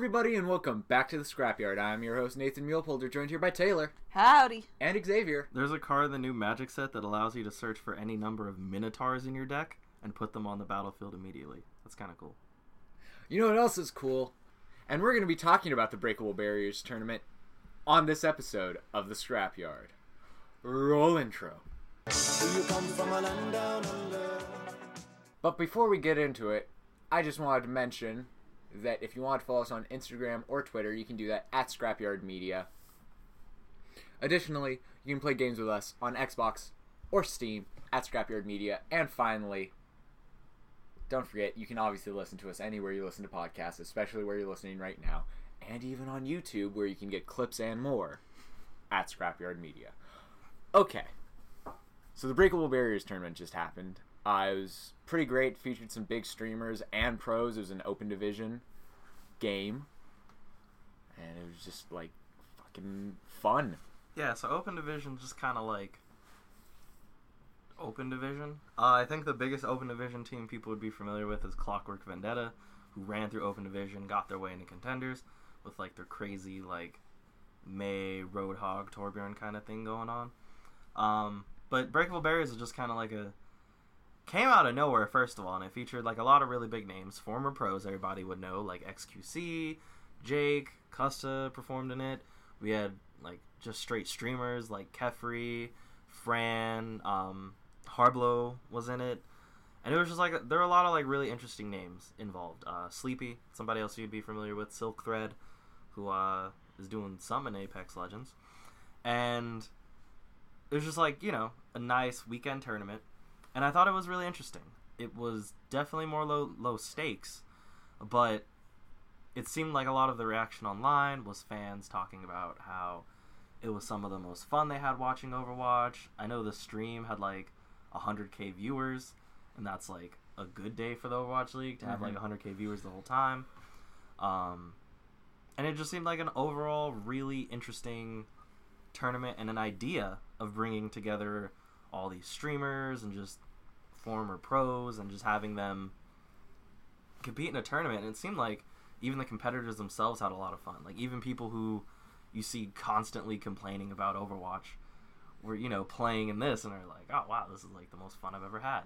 everybody, and welcome back to the Scrapyard. I'm your host, Nathan Mulepolder, joined here by Taylor Howdy. and Xavier. There's a card in the new Magic set that allows you to search for any number of Minotaurs in your deck and put them on the battlefield immediately. That's kind of cool. You know what else is cool? And we're going to be talking about the Breakable Barriers tournament on this episode of the Scrapyard. Roll intro. But before we get into it, I just wanted to mention that if you want to follow us on Instagram or Twitter, you can do that at Scrapyard Media. Additionally, you can play games with us on Xbox or Steam at Scrapyard Media. And finally, don't forget, you can obviously listen to us anywhere you listen to podcasts, especially where you're listening right now, and even on YouTube where you can get clips and more at Scrapyard Media. Okay, so the Breakable Barriers tournament just happened. Uh, it was pretty great. Featured some big streamers and pros. It was an open division game, and it was just like fucking fun. Yeah, so Open Division just kind of like Open Division. Uh, I think the biggest Open Division team people would be familiar with is Clockwork Vendetta, who ran through Open Division, got their way into contenders with like their crazy like Mei Roadhog Torbjorn kind of thing going on. Um, but Breakable Barriers is just kind of like a came out of nowhere first of all, and it featured like a lot of really big names, former pros everybody would know, like XQC, Jake, Custa performed in it. We had like just straight streamers like Kephrii, Fran, um, Harbleu was in it, and it was just like there were a lot of like really interesting names involved. Uh, Sleepy, somebody else you'd be familiar with, Silkthread, who uh, is doing some in Apex Legends, and it was just like you know a nice weekend tournament, and I thought it was really interesting. It was definitely more low low stakes, but it seemed like a lot of the reaction online was fans talking about how it was some of the most fun they had watching Overwatch. I know the stream had like 100k viewers, and that's like a good day for the Overwatch League to have like 100k viewers the whole time. Um, and it just seemed like an overall really interesting tournament and an idea of bringing together all these streamers and just former pros and just having them compete in a tournament. And it seemed like even the competitors themselves had a lot of fun. Like even people who you see constantly complaining about Overwatch were you know playing in this and are like, oh wow, this is like the most fun I've ever had.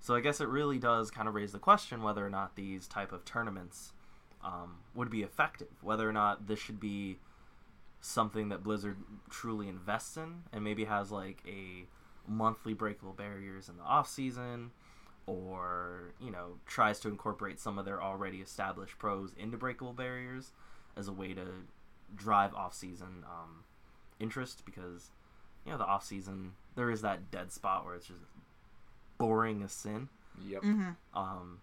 So I guess it really does kind of raise the question whether or not these type of tournaments um, would be effective, whether or not this should be something that Blizzard truly invests in and maybe has like a monthly breakable barriers in the off season or you know tries to incorporate some of their already established pros into breakable barriers as a way to drive off season um, interest because you know the off season there is that dead spot where it's just boring as sin. Yep. um,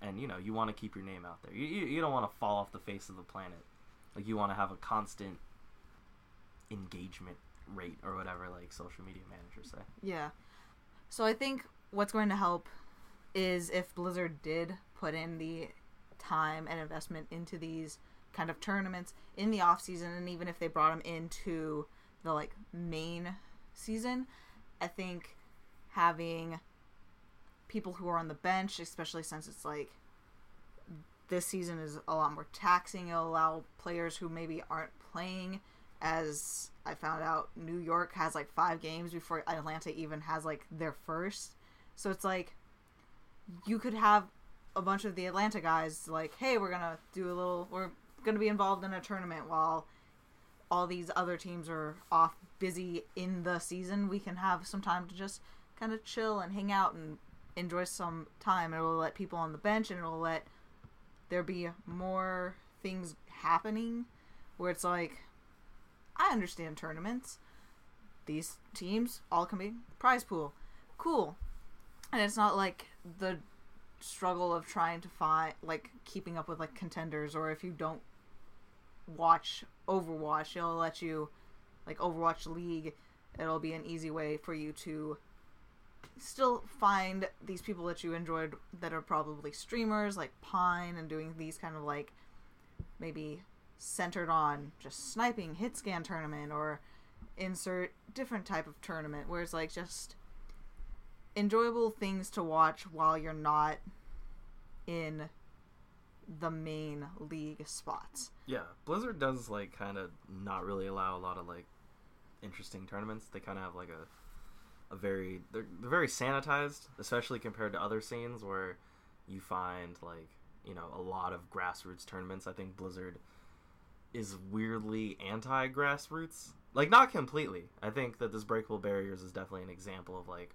and you know you want to keep your name out there. You, you, you don't want to fall off the face of the planet. Like you want to have a constant engagement rate or whatever like social media managers say Yeah. So I think what's going to help is if Blizzard did put in the time and investment into these kind of tournaments in the off season and even if they brought them into the like main season, I think having people who are on the bench, especially since it's like this season is a lot more taxing. It'll allow players who maybe aren't playing as I found out New York has like five games before Atlanta even has like their first. So it's like you could have a bunch of the Atlanta guys like, hey, we're gonna do a little we're gonna be involved in a tournament while all these other teams are off busy in the season. We can have some time to just kind of chill and hang out and enjoy some time. It will let people on the bench and it will let there be more things happening where it's like I understand tournaments. These teams all can be prize pool. Cool. And it's not like the struggle of trying to find like keeping up with like contenders or if you don't watch Overwatch, it'll let you like Overwatch League, it'll be an easy way for you to still find these people that you enjoyed that are probably streamers like Pine and doing these kind of like maybe centered on just sniping hit scan tournament or insert different type of tournament where it's like just enjoyable things to watch while you're not in the main league spots. Yeah, Blizzard does like kind of not really allow a lot of like interesting tournaments. They kind of have like a a very they're, they're very sanitized, especially compared to other scenes where you find like you know a lot of grassroots tournaments. I think Blizzard is weirdly anti grassroots, like not completely. I think that this Breakable Barriers is definitely an example of like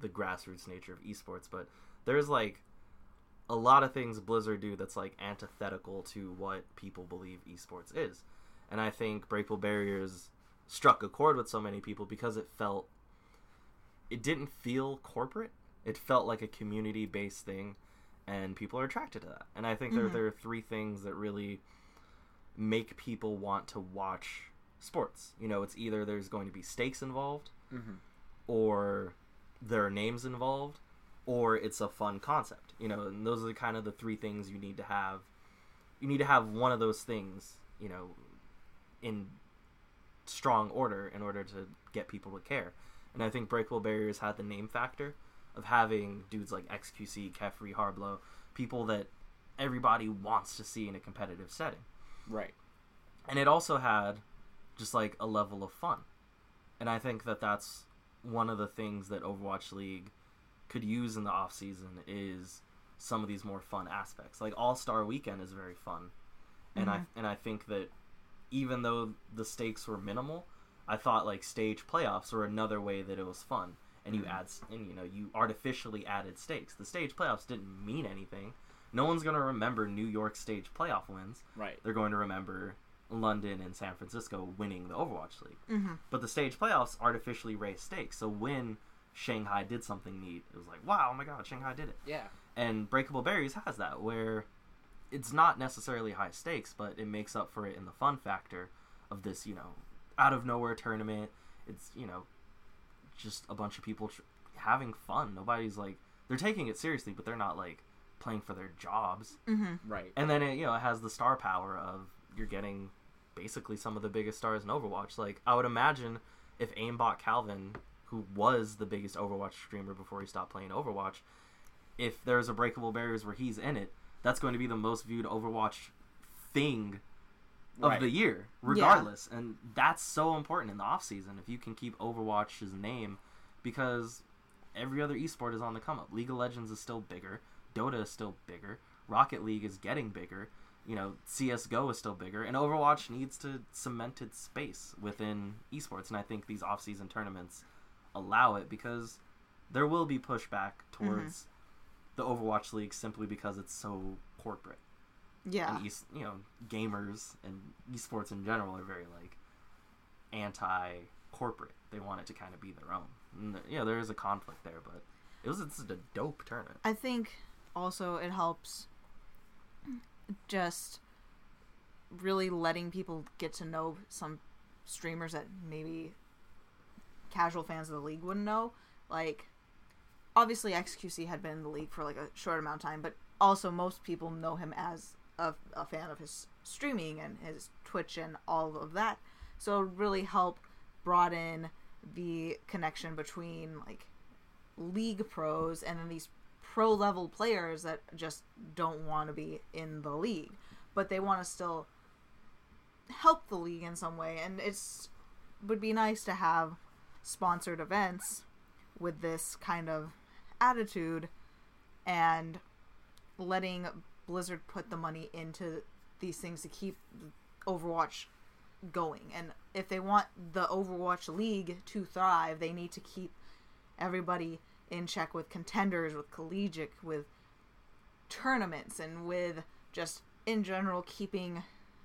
the grassroots nature of esports, but there's like a lot of things Blizzard do that's like antithetical to what people believe esports is. And I think Breakable Barriers struck a chord with so many people because it felt it didn't feel corporate. It felt like a community based thing and people are attracted to that. And I think Mhm. there there are three things that really make people want to watch sports. You know, it's either there's going to be stakes involved Mm-hmm. or there are names involved or it's a fun concept you know and those are the kind of the three things you need to have you need to have one of those things you know in strong order in order to get people to care and i think breakable barriers had the name factor of having dudes like xqc kephrii harbleu people that everybody wants to see in a competitive setting Right. and it also had just like a level of fun and i think that that's one of the things that overwatch league could use in the off season is some of these more fun aspects like all-star weekend is very fun and i Mhm. and i think that even though the stakes were minimal i thought like stage playoffs were another way that it was fun and you Mhm. add and you know you artificially added stakes the stage playoffs didn't mean anything no one's going to remember new york stage playoff wins Right. they're going to remember London and San Francisco winning the Overwatch League. Mm-hmm. But the stage playoffs artificially raise stakes. So when Shanghai did something neat, it was like, wow, oh my god, Shanghai did it. Yeah. And Breakable Barriers has that, where it's not necessarily high stakes, but it makes up for it in the fun factor of this, you know, out of nowhere tournament. It's, you know, just a bunch of people tr- having fun. Nobody's like, they're taking it seriously, but they're not like playing for their jobs. Mm-hmm. Right. And then it, you know, it has the star power of you're getting basically some of the biggest stars in Overwatch. Like I would imagine if Aimbot Calvin, who was the biggest Overwatch streamer before he stopped playing Overwatch, if there's a breakable barriers where he's in it, that's going to be the most viewed Overwatch thing of Right. the year, regardless. And that's so important in the off season if you can keep Overwatch's name because every other esport is on the come up. League of Legends is still bigger, Dota is still bigger, Rocket League is getting bigger, you know, CS:GO is still bigger, and Overwatch needs to cement its space within esports. And I think these off season tournaments allow it because there will be pushback mm-hmm. towards the Overwatch League simply because it's so corporate. Yeah. and you know gamers and esports in general are very like anti corporate they want it to kind of be their own. And yeah there is a conflict there but it was it's a dope tournament. I think also it helps just really letting people get to know some streamers that maybe casual fans of the league wouldn't know. Like, obviously, XQC had been in the league for like a short amount of time, but also most people know him as a, a fan of his streaming and his Twitch and all of that. So really help broaden the connection between like league pros and then these pro level players that just don't want to be in the league but they want to still help the league in some way and it's would be nice to have sponsored events with this kind of attitude and letting blizzard put the money into these things to keep overwatch going and if they want the overwatch league to thrive they need to keep everybody in check with contenders with collegiate with tournaments and with just in general keeping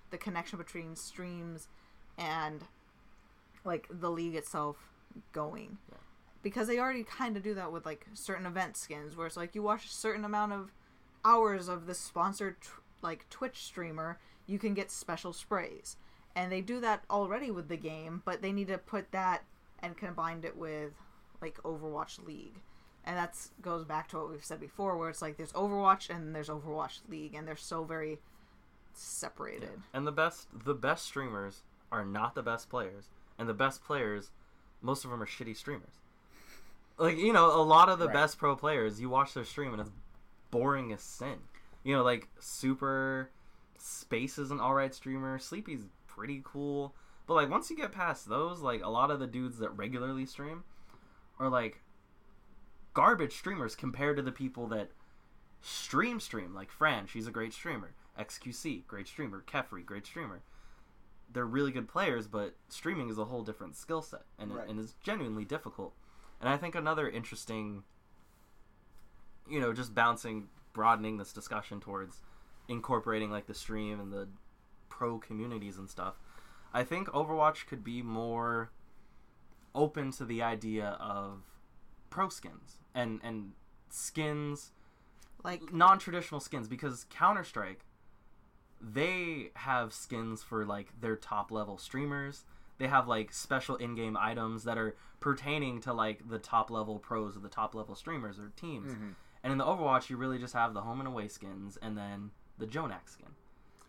the connection between streams and like the league itself going. Yeah. because they already kind of do that with like certain event skins where it's like you watch a certain amount of hours of this sponsored tr- like twitch streamer you can get special sprays. And they do that already with the game but they need to put that and combined it with like overwatch league and that's goes back to what we've said before where it's like there's overwatch and there's overwatch league and they're so very separated and the best the best streamers are not the best players and the best players most of them are shitty streamers like you know a lot of the Right. best pro players you watch their stream and it's boring as sin You know, like Super Space is an alright streamer. Sleepy's pretty cool. But like once you get past those, like a lot of the dudes that regularly stream are like garbage streamers compared to the people that stream stream. Like Fran, she's a great streamer. XQC, great streamer. Kephrii, great streamer. They're really good players, but streaming is a whole different skill set, and Right. and is genuinely difficult. And I think another interesting, you know, just bouncing, broadening this discussion towards incorporating like the stream and the pro communities and stuff. I think Overwatch could be more open to the idea of pro skins and and skins Like non-traditional skins because Counter-Strike they have skins for like their top level streamers. They have like special in-game items that are pertaining to like the top level pros or the top level streamers or teams. Mhm. And in the Overwatch, you really just have the home and away skins and then the Jonak skin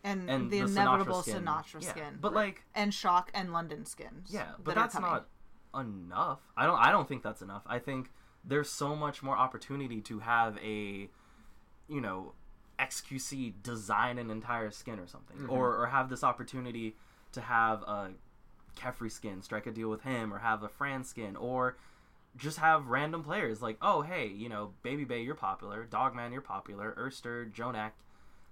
and, and the, Sinatraa inevitable skin. Sinatraa Yeah, skin. But like, and Shock and London skins. yeah, but that that's not enough. I don't. I don't think that's enough. I think there's so much more opportunity to have a, you know, XQC design an entire skin or something, Mhm. or or have this opportunity to have a Kephrii skin, strike a deal with him, or have a Fran skin, or just have random players like, oh hey, you know, Babybay, you're popular, Dogman, you're popular, Erster, Jonak,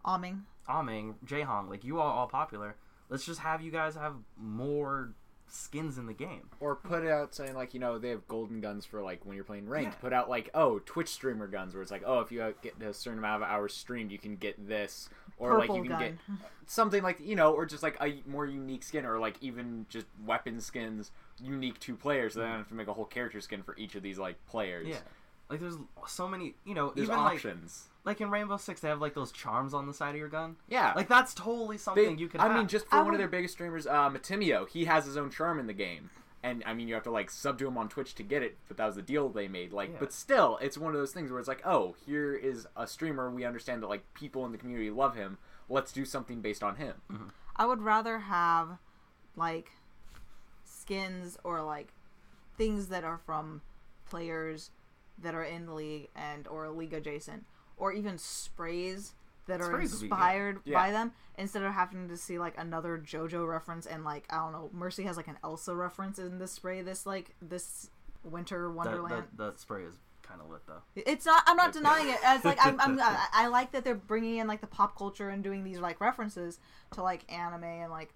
Auming. Aming, Jehong, like you all all popular. Let's just have you guys have more skins in the game. Or put out saying like you know they have golden guns for like when you're playing ranked. Yeah. Put out like oh Twitch streamer guns where it's like oh if you get a certain amount of hours streamed you can get this or Purple like you can gun. get something like you know or just like a more unique skin or like even just weapon skins unique to players. So they don't have to make a whole character skin for each of these like players. Yeah. Like there's so many, you know, There's even options. Like like in Rainbow Six, they have like those charms on the side of your gun. yeah. Like that's totally They- something you can. I have. mean, just for I one of their biggest streamers, uh, Matimi0, he has his own charm in the game, and I mean, you have to like sub to him on Twitch to get it, but that was the deal they made. Like, Yeah. but still, it's one of those things where it's like, oh, here is a streamer. We understand that like people in the community love him. Let's do something based on him. I would rather have like skins or like things that are from players that are in the league and or league adjacent or even sprays that are Sprays be good. inspired Yeah. by them instead of having to see like another JoJo reference and like I don't know Mercy has like an Elsa reference in this spray this like this winter wonderland that, that spray is kind of lit though. it's not. I'm not denying it. As like I'm, I'm. I, I like that they're bringing in like the pop culture and doing these like references to like anime and like.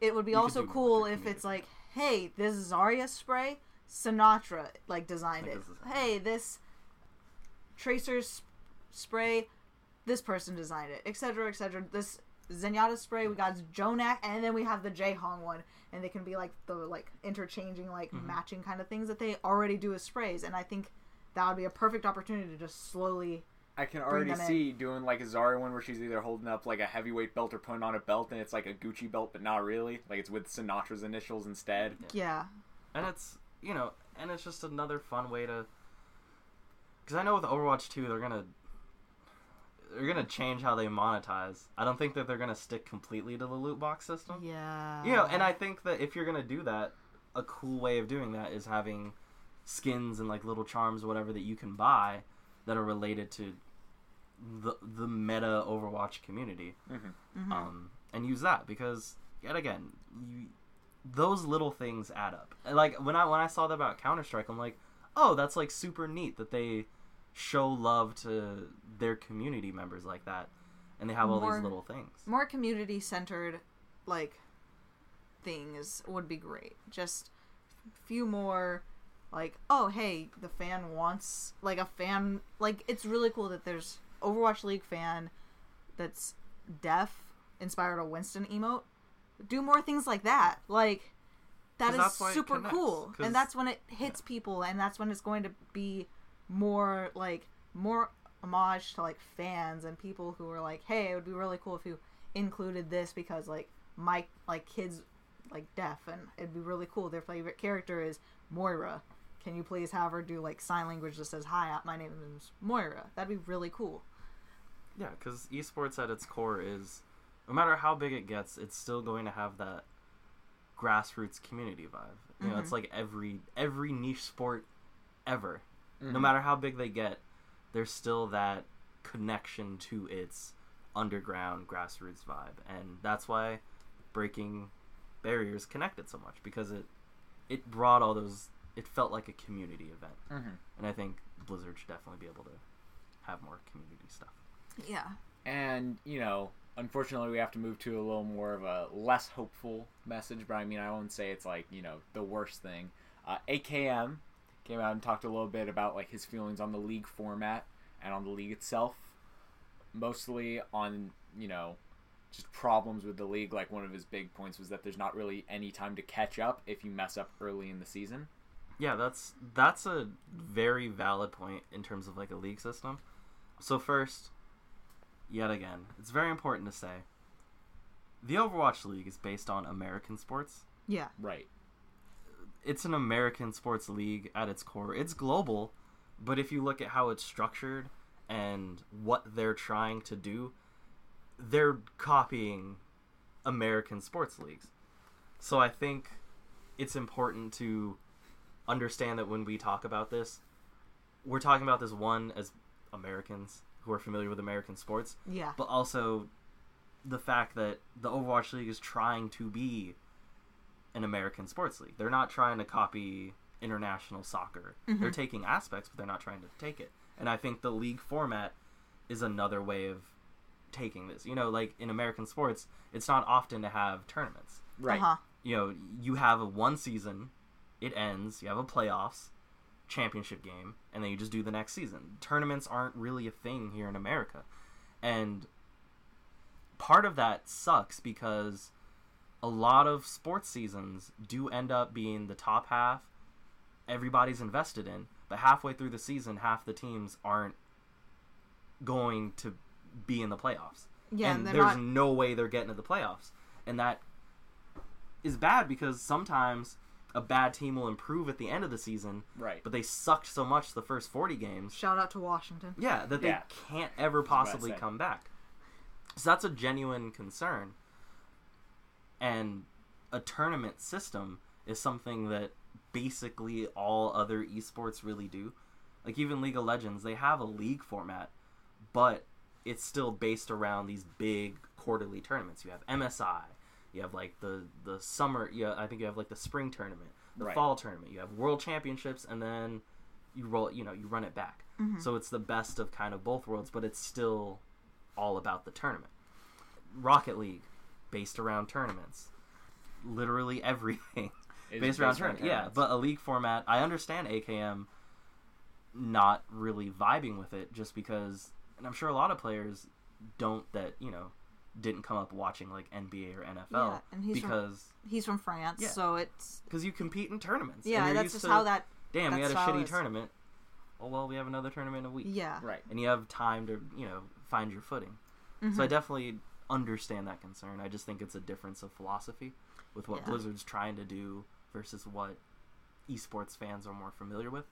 It would be You also cool if it's like, hey, this Zarya spray, Sinatraa like designed it. Hey, this Tracer's spray, this person designed it, etc., etc. This Zenyatta spray, we got Jonak, and then we have the Jehong one, and they can be like the like interchanging, like Mm-hmm. matching kind of things that they already do as sprays, and I think that would be a perfect opportunity to just slowly. I can already them in. see doing like a Zarya one where she's either holding up like a heavyweight belt or putting on a belt, and it's like a Gucci belt, but not really. Like it's with Sinatraa's initials instead. Yeah, and it's you know, and it's just another fun way to. Because I know with Overwatch 2, they're gonna they're gonna change how they monetize. I don't think that they're gonna stick completely to the loot box system. yeah. You know, and I think that if you're gonna do that, a cool way of doing that is having skins and like little charms or whatever that you can buy that are related to the the meta Overwatch community Mhm. um, and use that because yet again, you, those little things add up. Like when I when I saw that about Counter Strike, I'm like, oh, that's like super neat that they show love to their community members like that, and they have all More- these little things. more community centered like things would be great. Just a few more like oh hey the fan wants like a fan like it's really cool that there's overwatch league fan that's deaf inspired a winston emote. Do more things like that. Like that is super connects, cool. And that's when it hits people and that's when it's going to be more like more homage to like fans and people who are like hey it would be really cool if you included this because like my like kids like deaf and it'd be really cool. Their favorite character is moira. Can you please have her do like sign language that says hi my name is moira. That'd be really cool. Yeah, because esports at its core is no matter how big it gets, it's still going to have that grassroots community vibe. You know, it's mm-hmm. like every every niche sport ever. No Mhm. matter how big they get, there's still that connection to its underground grassroots vibe, and that's why breaking barriers connected so much because it it brought all those. It felt like a community event, Mhm. and I think Blizzard should definitely be able to have more community stuff. Yeah. And, you know, unfortunately, we have to move to a little more of a less hopeful message, but I mean, I won't say it's like, you know, the worst thing. Uh, AKM came out and talked a little bit about, like, his feelings on the league format and on the league itself. Mostly on, you know, just problems with the league. Like, one of his big points was that there's not really any time to catch up if you mess up early in the season. Yeah, that's that's a very valid point in terms of like a league system. So first, yet again, it's very important to say the Overwatch League is based on American sports. Yeah. Right. It's an American sports league at its core. It's global, but if you look at how it's structured and what they're trying to do, they're copying American sports leagues. So I think it's important to understand that when we talk about this, we're talking about this one as Americans who are familiar with American sports, Yeah. but also the fact that the Overwatch League is trying to be an American sports league. They're not trying to copy international soccer. They're taking aspects, but they're not trying to take it. And I think the league format is another way of taking this. You know, like in American sports, it's not often to have tournaments. Right. Uh huh. You know, you have a one season, it ends, you have a playoffs, championship game, and then you just do the next season. Tournaments aren't really a thing here in America. And part of that sucks because a lot of sports seasons do end up being the top half everybody's invested in, but halfway through the season, half the teams aren't going to be in the playoffs. Yeah, and and there's not- no way they're getting to the playoffs. And that is bad because sometimes a bad team will improve at the end of the season, Right. but they sucked so much the first 40 games Shout out to Washington. yeah, that they Yeah. can't ever possibly come back. So that's a genuine concern. And a tournament system is something that basically all other esports really do. Like even League of Legends, they have a league format, but it's still based around these big quarterly tournaments. You have MSI, you have like the the summer, yeah, I think you have like the spring tournament, the Right. fall tournament, you have world championships, and then you roll, you know, you run it back. Mm-hmm. So it's the best of kind of both worlds, but it's still all about the tournament. Rocket League, based around tournaments, literally everything It is based around based on tournament. Yeah, but a league format. I understand AKM not really vibing with it just because, and I'm sure a lot of players don't that you know didn't come up watching like NBA or NFL Yeah, and he's from- because He's from France, Yeah. so it's because you compete in tournaments. yeah. That's just to, how that. Damn, we had a shitty tournament. Oh well, we have another tournament in a week. Yeah. Right. and you have time to you know find your footing. Mm-hmm. So I definitely understand that concern. I just think it's a difference of philosophy with what Yeah. Blizzard's trying to do versus what esports fans are more familiar with.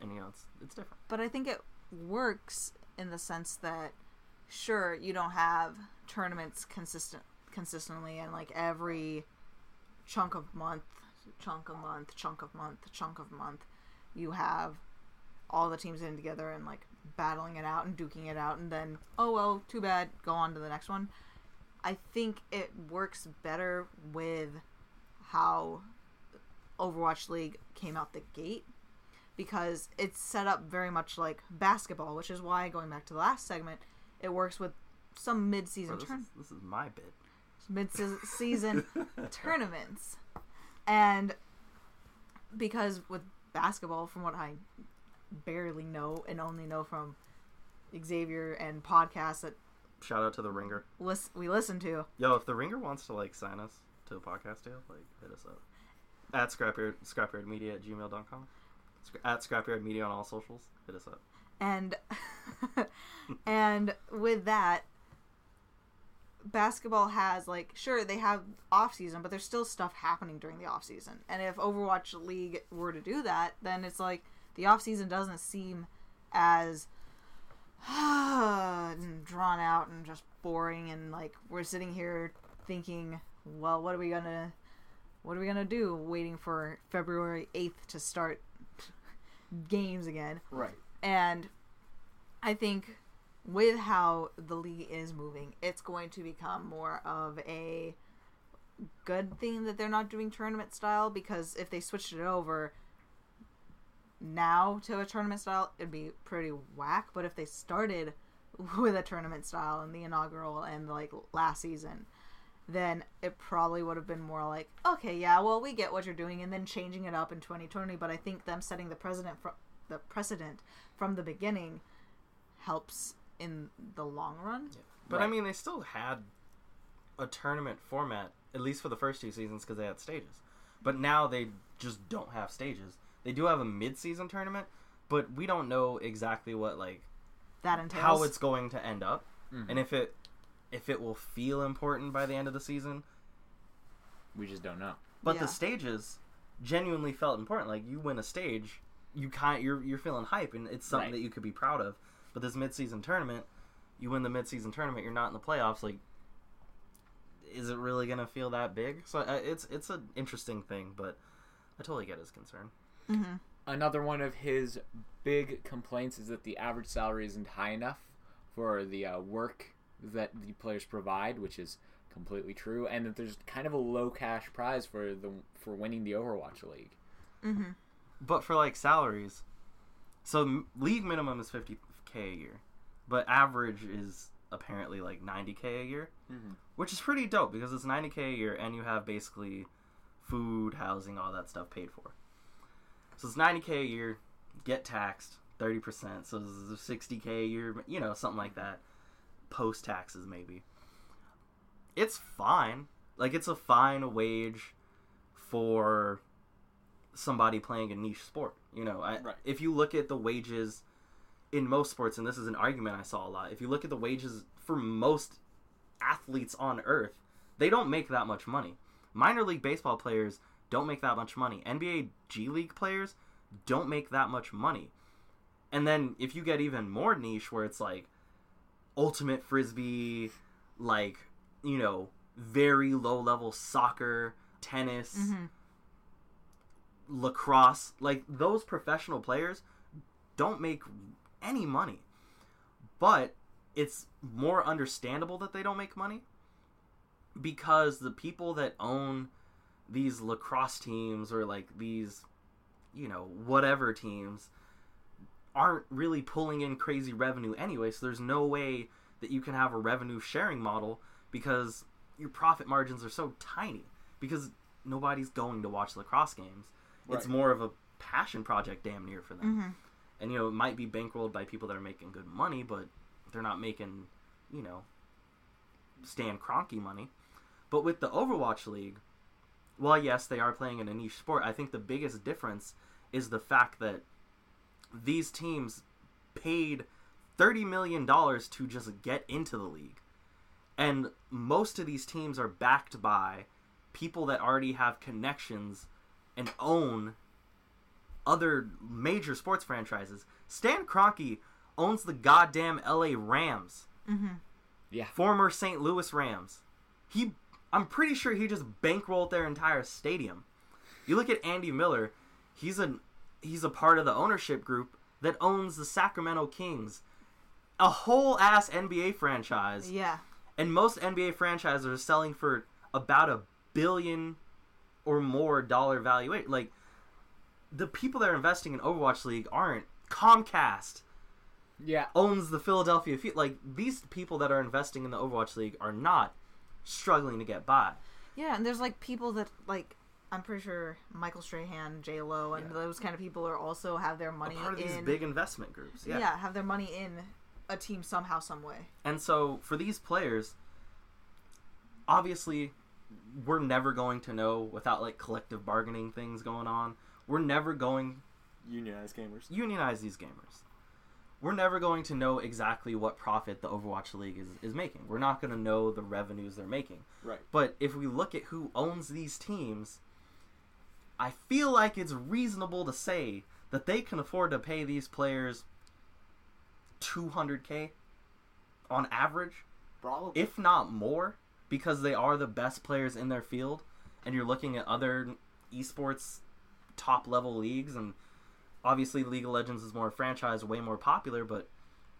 And you know, it's it's different. but I think it works in the sense that sure you don't have tournaments consistent consistently and like every chunk of month chunk of month chunk of month chunk of month you have all the teams in together and like battling it out and duking it out and then oh well too bad go on to the next one i think it works better with how overwatch league came out the gate because it's set up very much like basketball, which is why going back to the last segment, it works with some mid-season this, turn is, this is my bit. mid-season tournaments, and because with basketball, from what I barely know and only know from Xavier and podcasts that Shout out to the Ringer. lis- we listen to, Yo, if the Ringer wants to like sign us to a podcast deal, like hit us up at scrapyard scrapyardmedia at gmail.com. At scrapyard media on all socials. Hit us up. and and with that basketball has like sure they have off season but there's still stuff happening during the off season and if overwatch league were to do that then it's like the off season doesn't seem as drawn out and just boring and like we're sitting here thinking well what are we gonna what are we gonna do waiting for february 8th to start games again Right. and I think with how the league is moving, it's going to become more of a good thing that they're not doing tournament style because if they switched it over now to a tournament style, it'd be pretty whack. But if they started with a tournament style in the inaugural and like last season, then it probably would have been more like, okay, yeah, well, we get what you're doing, and then changing it up in 2020. But I think them setting the precedent from the precedent from the beginning helps in the long run. But I mean, they still had a tournament format at least for the first two seasons because they had stages. But now they just don't have stages. They do have a mid-season tournament, but we don't know exactly what like That entails how it's going to end up, Mhm. and if it if it will feel important by the end of the season. We just don't know. But Yeah. the stages genuinely felt important. Like you win a stage, you kind you're you're feeling hype, and it's something Right. that you could be proud of. But this mid-season tournament, you win the mid-season tournament, you're not in the playoffs. Like, is it really gonna feel that big? So uh, it's it's an interesting thing, but I totally get his concern. Hmm Another one of his big complaints is that the average salary isn't high enough for the uh, work that the players provide, which is completely true, and that there's kind of a low cash prize for the for winning the Overwatch League. hmm But for like salaries, so m- league minimum is 50k a year, but average is apparently like 90k a year. Mm-hmm. which is pretty dope because it's 90k a year and you have basically food, housing, all that stuff paid for. So it's 90k a year, get taxed 30%, so this is 60k a year, you know, something like that. Post taxes maybe. It's fine. Like it's a fine wage for somebody playing a niche sport. You know, I, Right. if you look at the wages in most sports, and this is an argument I saw a lot, if you look at the wages for most athletes on earth, they don't make that much money. Minor league baseball players don't make that much money. NBA G League players don't make that much money. And then if you get even more niche where it's like ultimate frisbee, like, you know, very low level soccer, tennis, hmm lacrosse, like those professional players don't make any money. But it's more understandable that they don't make money because the people that own these lacrosse teams or like these you know whatever teams aren't really pulling in crazy revenue anyway so there's no way that you can have a revenue sharing model because your profit margins are so tiny because nobody's going to watch lacrosse games. It's more of a passion project damn near for them. Hmm and you know it might be bankrolled by people that are making good money but they're not making you know Stan Kroenke money. But with the Overwatch League while yes they are playing in a niche sport I think the biggest difference is the fact that these teams paid 30 million dollars to just get into the league and most of these teams are backed by people that already have connections and own other major sports franchises. Stan Kroenke owns the goddamn LA Rams, hmm Yeah. former St. Louis Rams. He I'm pretty sure he just bankrolled their entire stadium. You look at Andy Miller, he's a he's a part of the ownership group that owns the Sacramento Kings, a whole ass NBA franchise. Yeah. And most NBA franchises are selling for about a billion or more dollar valuation. Like the people that are investing in Overwatch League aren't Comcast Yeah. owns the Philadelphia Fe- like these people that are investing in the Overwatch League are not struggling to get by. Yeah, and there's like people that like I'm pretty sure Michael Strahan, J Lo, and Yeah. those kind of people are also have their money a part of in these big investment groups. yeah. Yeah. have their money in a team somehow, some way. And so for these players, obviously, we're never going to know without like collective bargaining things going on. We're never going Unionized gamers. unionize these gamers. We're never going to know exactly what profit the Overwatch League is, is making. We're not going to know the revenues they're making. Right. But if we look at who owns these teams, I feel like it's reasonable to say that they can afford to pay these players 200k on average, Probably. if not more, because they are the best players in their field. And you're looking at other esports top level leagues, and obviously League of Legends is more franchise, way more popular, but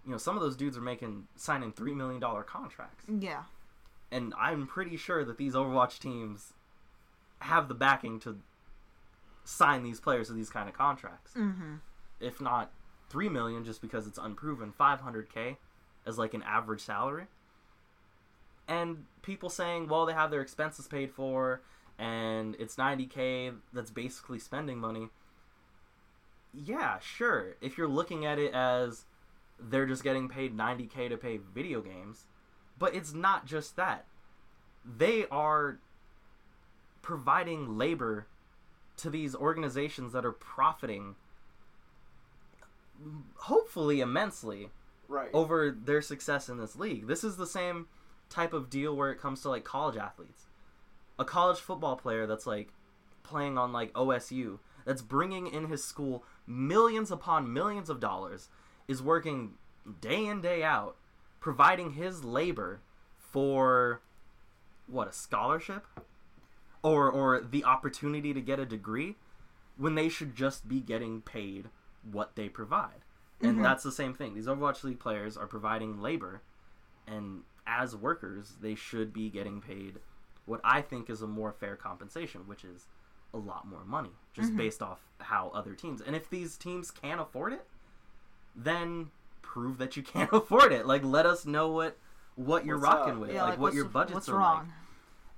you know, some of those dudes are making signing three million dollar contracts, Yeah. and I'm pretty sure that these Overwatch teams have the backing to sign these players to these kind of contracts. Mm-hmm. If not three million, just because it's unproven, five hundred k as like an average salary. And people saying, well, they have their expenses paid for, and it's ninety k. That's basically spending money. Yeah, sure. If you're looking at it as they're just getting paid 90k to pay video games, but it's not just that. They are providing labor to these organizations that are profiting hopefully immensely Right. over their success in this league. This is the same type of deal where it comes to like college athletes. A college football player that's like playing on like OSU, that's bringing in his school millions upon millions of dollars, is working day in day out, providing his labor for what a scholarship or or the opportunity to get a degree when they should just be getting paid what they provide. And Mhm. that's the same thing. These Overwatch League players are providing labor and as workers, they should be getting paid what I think is a more fair compensation, which is a lot more money just Mhm. based off how other teams. And if these teams can't afford it, then prove that you can't afford it. Like let us know what what you're What's rocking up? with, Yeah. like, Like, what your budgets what's are wrong? like.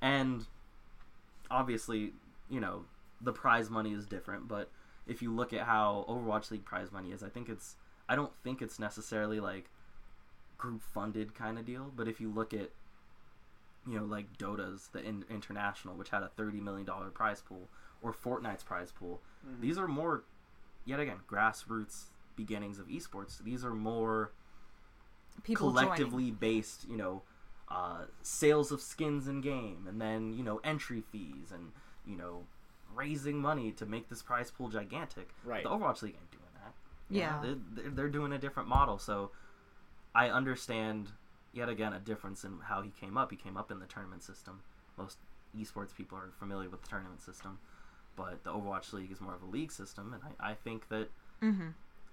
And obviously, you know, the prize money is different, but if you look at how Overwatch League prize money is, I think it's I don't think it's necessarily like group funded kind of deal, but if you look at you know, like Dota's the in- international, which had a thirty million dollar prize pool, or Fortnite's prize pool, Mm-hmm. these are more, yet again, grassroots beginnings of esports. These are more People collectively based, you know, uh, sales of skins in game, and then you know entry fees, and you know raising money to make this prize pool gigantic. Right. The Overwatch League ain't doing that. Yeah. They're, they're, they're doing a different model, so I understand yet again a difference in how he came up. He came up in the tournament system. Most esports people are familiar with the tournament system, but the Overwatch League is more of a league system, and I, I think that Mm-hmm.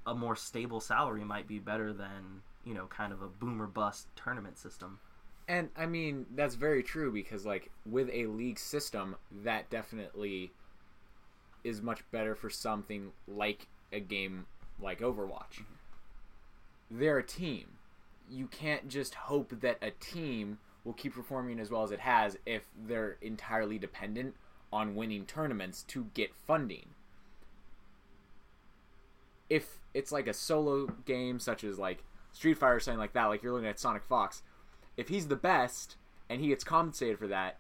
a more stable salary might be better than you know kind of a boomer bust tournament system. And I mean, that's very true because, like, with a league system, that definitely is much better for something like a game like Overwatch. They're a team. You can't just hope that a team will keep performing as well as it has if they're entirely dependent on winning tournaments to get funding. If it's like a solo game, such as like Street Fighter or something like that, like you're looking at Sonic Fox, if he's the best and he gets compensated for that,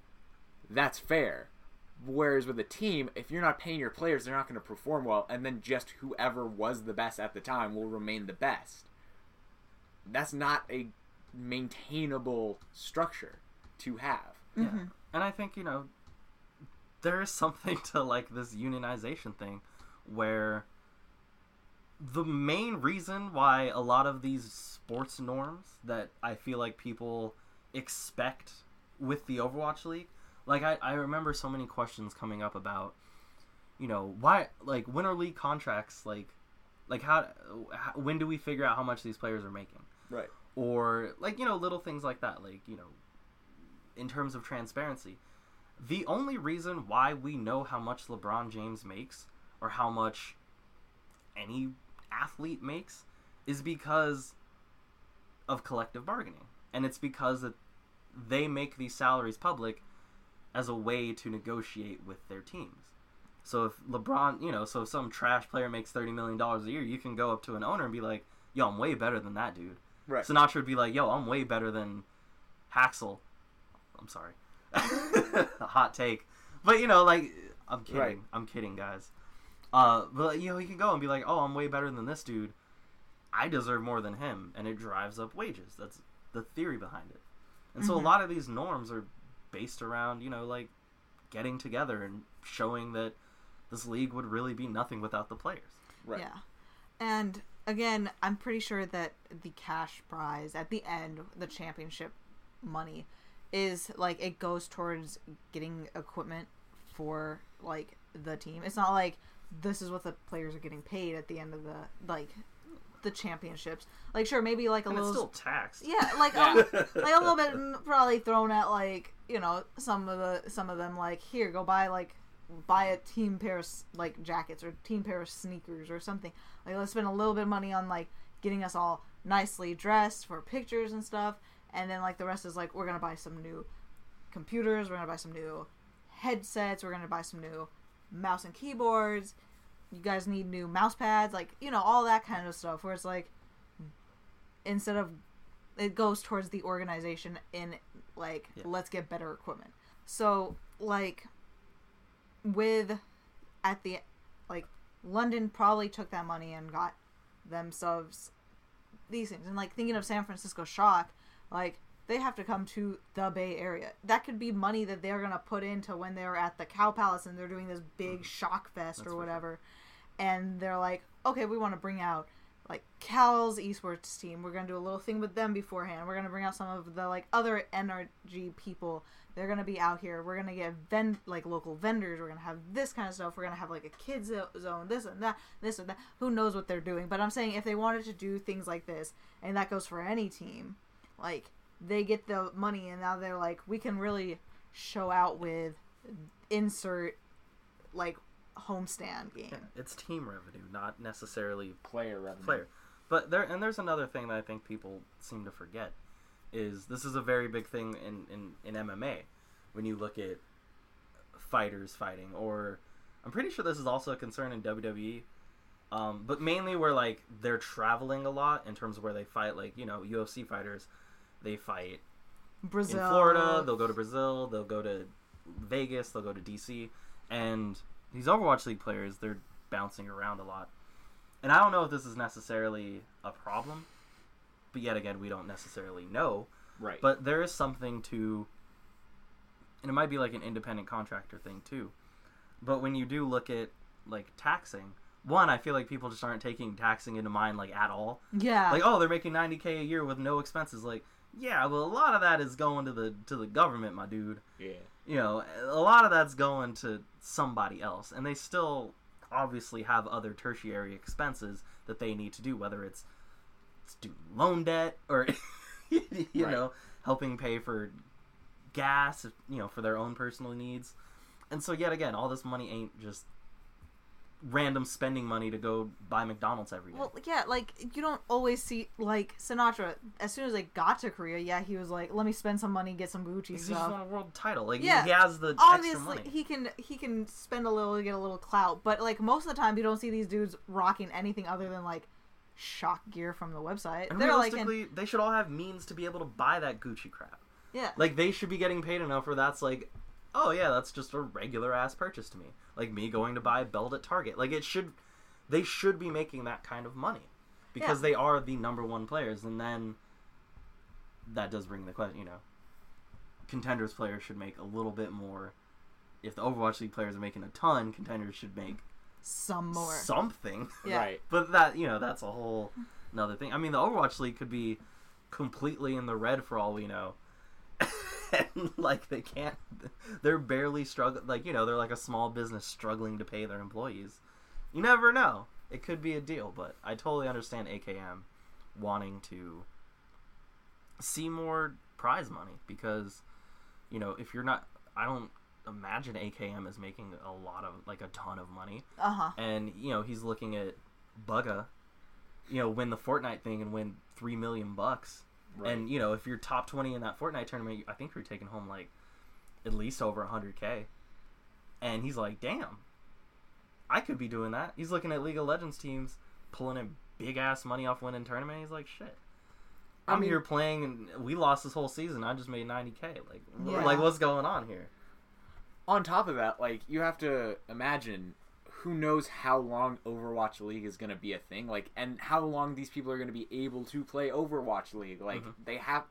that's fair. Whereas with a team, if you're not paying your players, they're not going to perform well, and then just whoever was the best at the time will remain the best. That's not a maintainable structure to have. Mm-hmm. And I think you know there is something to like this unionization thing, where the main reason why a lot of these sports norms that I feel like people expect with the Overwatch League, like I, I remember so many questions coming up about, you know, why like when are league contracts like, like how, how when do we figure out how much these players are making? Right. or like you know little things like that like you know in terms of transparency the only reason why we know how much lebron james makes or how much any athlete makes is because of collective bargaining and it's because that they make these salaries public as a way to negotiate with their teams so if lebron you know so if some trash player makes 30 million dollars a year you can go up to an owner and be like yo i'm way better than that dude Right. Sinatraa would be like, "Yo, I'm way better than Haxel." I'm sorry, hot take, but you know, like, I'm kidding. Right. I'm kidding, guys. Uh, but you know, he can go and be like, "Oh, I'm way better than this dude. I deserve more than him," and it drives up wages. That's the theory behind it. And so a Mhm. lot of these norms are based around, you know, like getting together and showing that this league would really be nothing without the players. Right. Yeah. And again, I'm pretty sure that the cash prize at the end, the championship money, is like it goes towards getting equipment for like the team. It's not like this is what the players are getting paid at the end of the like the championships. Like sure, maybe like a and it's little still taxed. yeah, like Yeah. A, like a little bit probably thrown at like you know some of the some of them like here go buy like buy a team pair of like jackets or team pair of sneakers or something. Like let's spend a little bit of money on like getting us all nicely dressed for pictures and stuff, and then like the rest is like we're gonna buy some new computers, we're gonna buy some new headsets, we're gonna buy some new mouse and keyboards. You guys need new mouse pads, like you know all that kind of stuff. Where it's like instead of it goes towards the organization in like Yeah. let's get better equipment. So like with at the like London probably took that money and got themselves these things. And like thinking of San Francisco Shock, like they have to come to the Bay Area. That could be money that they're gonna put into when they're at the Cow Palace and they're doing this big mm. shock fest That's or for sure. whatever. And they're like, okay, we want to bring out like Cal's esports team. We're gonna do a little thing with them beforehand. We're gonna bring out some of the like other NRG people. They're gonna be out here. We're gonna get like local vendors. We're gonna have this kind of stuff. We're gonna have like a kids zone, this and that, this and that. Who knows what they're doing? But I'm saying if they wanted to do things like this, and that goes for any team, like they get the money, and now they're like, we can really show out with insert like homestand game. Yeah, it's team revenue, not necessarily Player revenue. player. But there and there's another thing that I think people seem to forget is this is a very big thing in, in, in MMA when you look at fighters fighting or I'm pretty sure this is also a concern in WWE. Um, but mainly where like they're traveling a lot in terms of where they fight like, you know, UFC fighters, they fight Brazil, in Florida, they'll go to Brazil, they'll go to Vegas, they'll go to DC, and these Overwatch League players, they're bouncing around a lot. And I don't know if this is necessarily a problem, but yet again, we don't necessarily know. Right. But there is something to, and it might be like an independent contractor thing too. But when you do look at like taxing, one, I feel like people just aren't taking taxing into mind like at all yeah, like oh they're making 90k a year with no expenses like yeah well a lot of that is going to the to the government my dude yeah. you know a lot of that's going to somebody else and they still obviously have other tertiary expenses that they need to do whether it's student loan debt or you Right. know helping pay for gas you know for their own personal needs and so yet again all this money ain't just random spending money to go buy mcdonald's every day Well, yeah, like you don't always see like Sinatraa. As soon as they got to Korea, yeah, he was like, "Let me spend some money, get some Gucci He just stuff." won a world title. Like Yeah. he has the extra Obviously, he can he can spend a little to get a little clout, but like most of the time, you don't see these dudes rocking anything other than like shock gear from the website. and They're like, realistically, they should all have means to be able to buy that Gucci crap. yeah, Like they should be getting paid enough where that's like, oh yeah, that's just a regular ass purchase to me. Like me going to buy a belt at Target. Like it should, they should be making that kind of money because Yeah. they are the number one players. And then that does bring the question, you know, contenders players should make a little bit more. If the Overwatch League players are making a ton, contenders should make some more. something. Yeah. Right. But that you know that's a whole another thing. I mean, the Overwatch League could be completely in the red for all we know, and like they can't. They're barely struggling. Like you know, they're like a small business struggling to pay their employees. You never know. It could be a deal, but I totally understand AKM wanting to see more prize money because you know if you're not, I don't imagine AKM is making a lot of like a ton of money Uh huh. and you know he's looking at Bugha, you know, win the Fortnite thing and win three million bucks. Right. And you know, if you're top twenty in that Fortnite tournament, I think you're taking home like at least over hundred k. And he's like, "Damn, I could be doing that." He's looking at League of Legends teams pulling in big ass money off winning tournament. He's like, "Shit." I I'm mean- here playing, and we lost this whole season. I just made 90k. Like, Yeah. like what's going on here? on top of that, like you have to imagine who knows how long Overwatch League is going to be a thing, like, and how long these people are going to be able to play Overwatch League. Like, Mhm. they have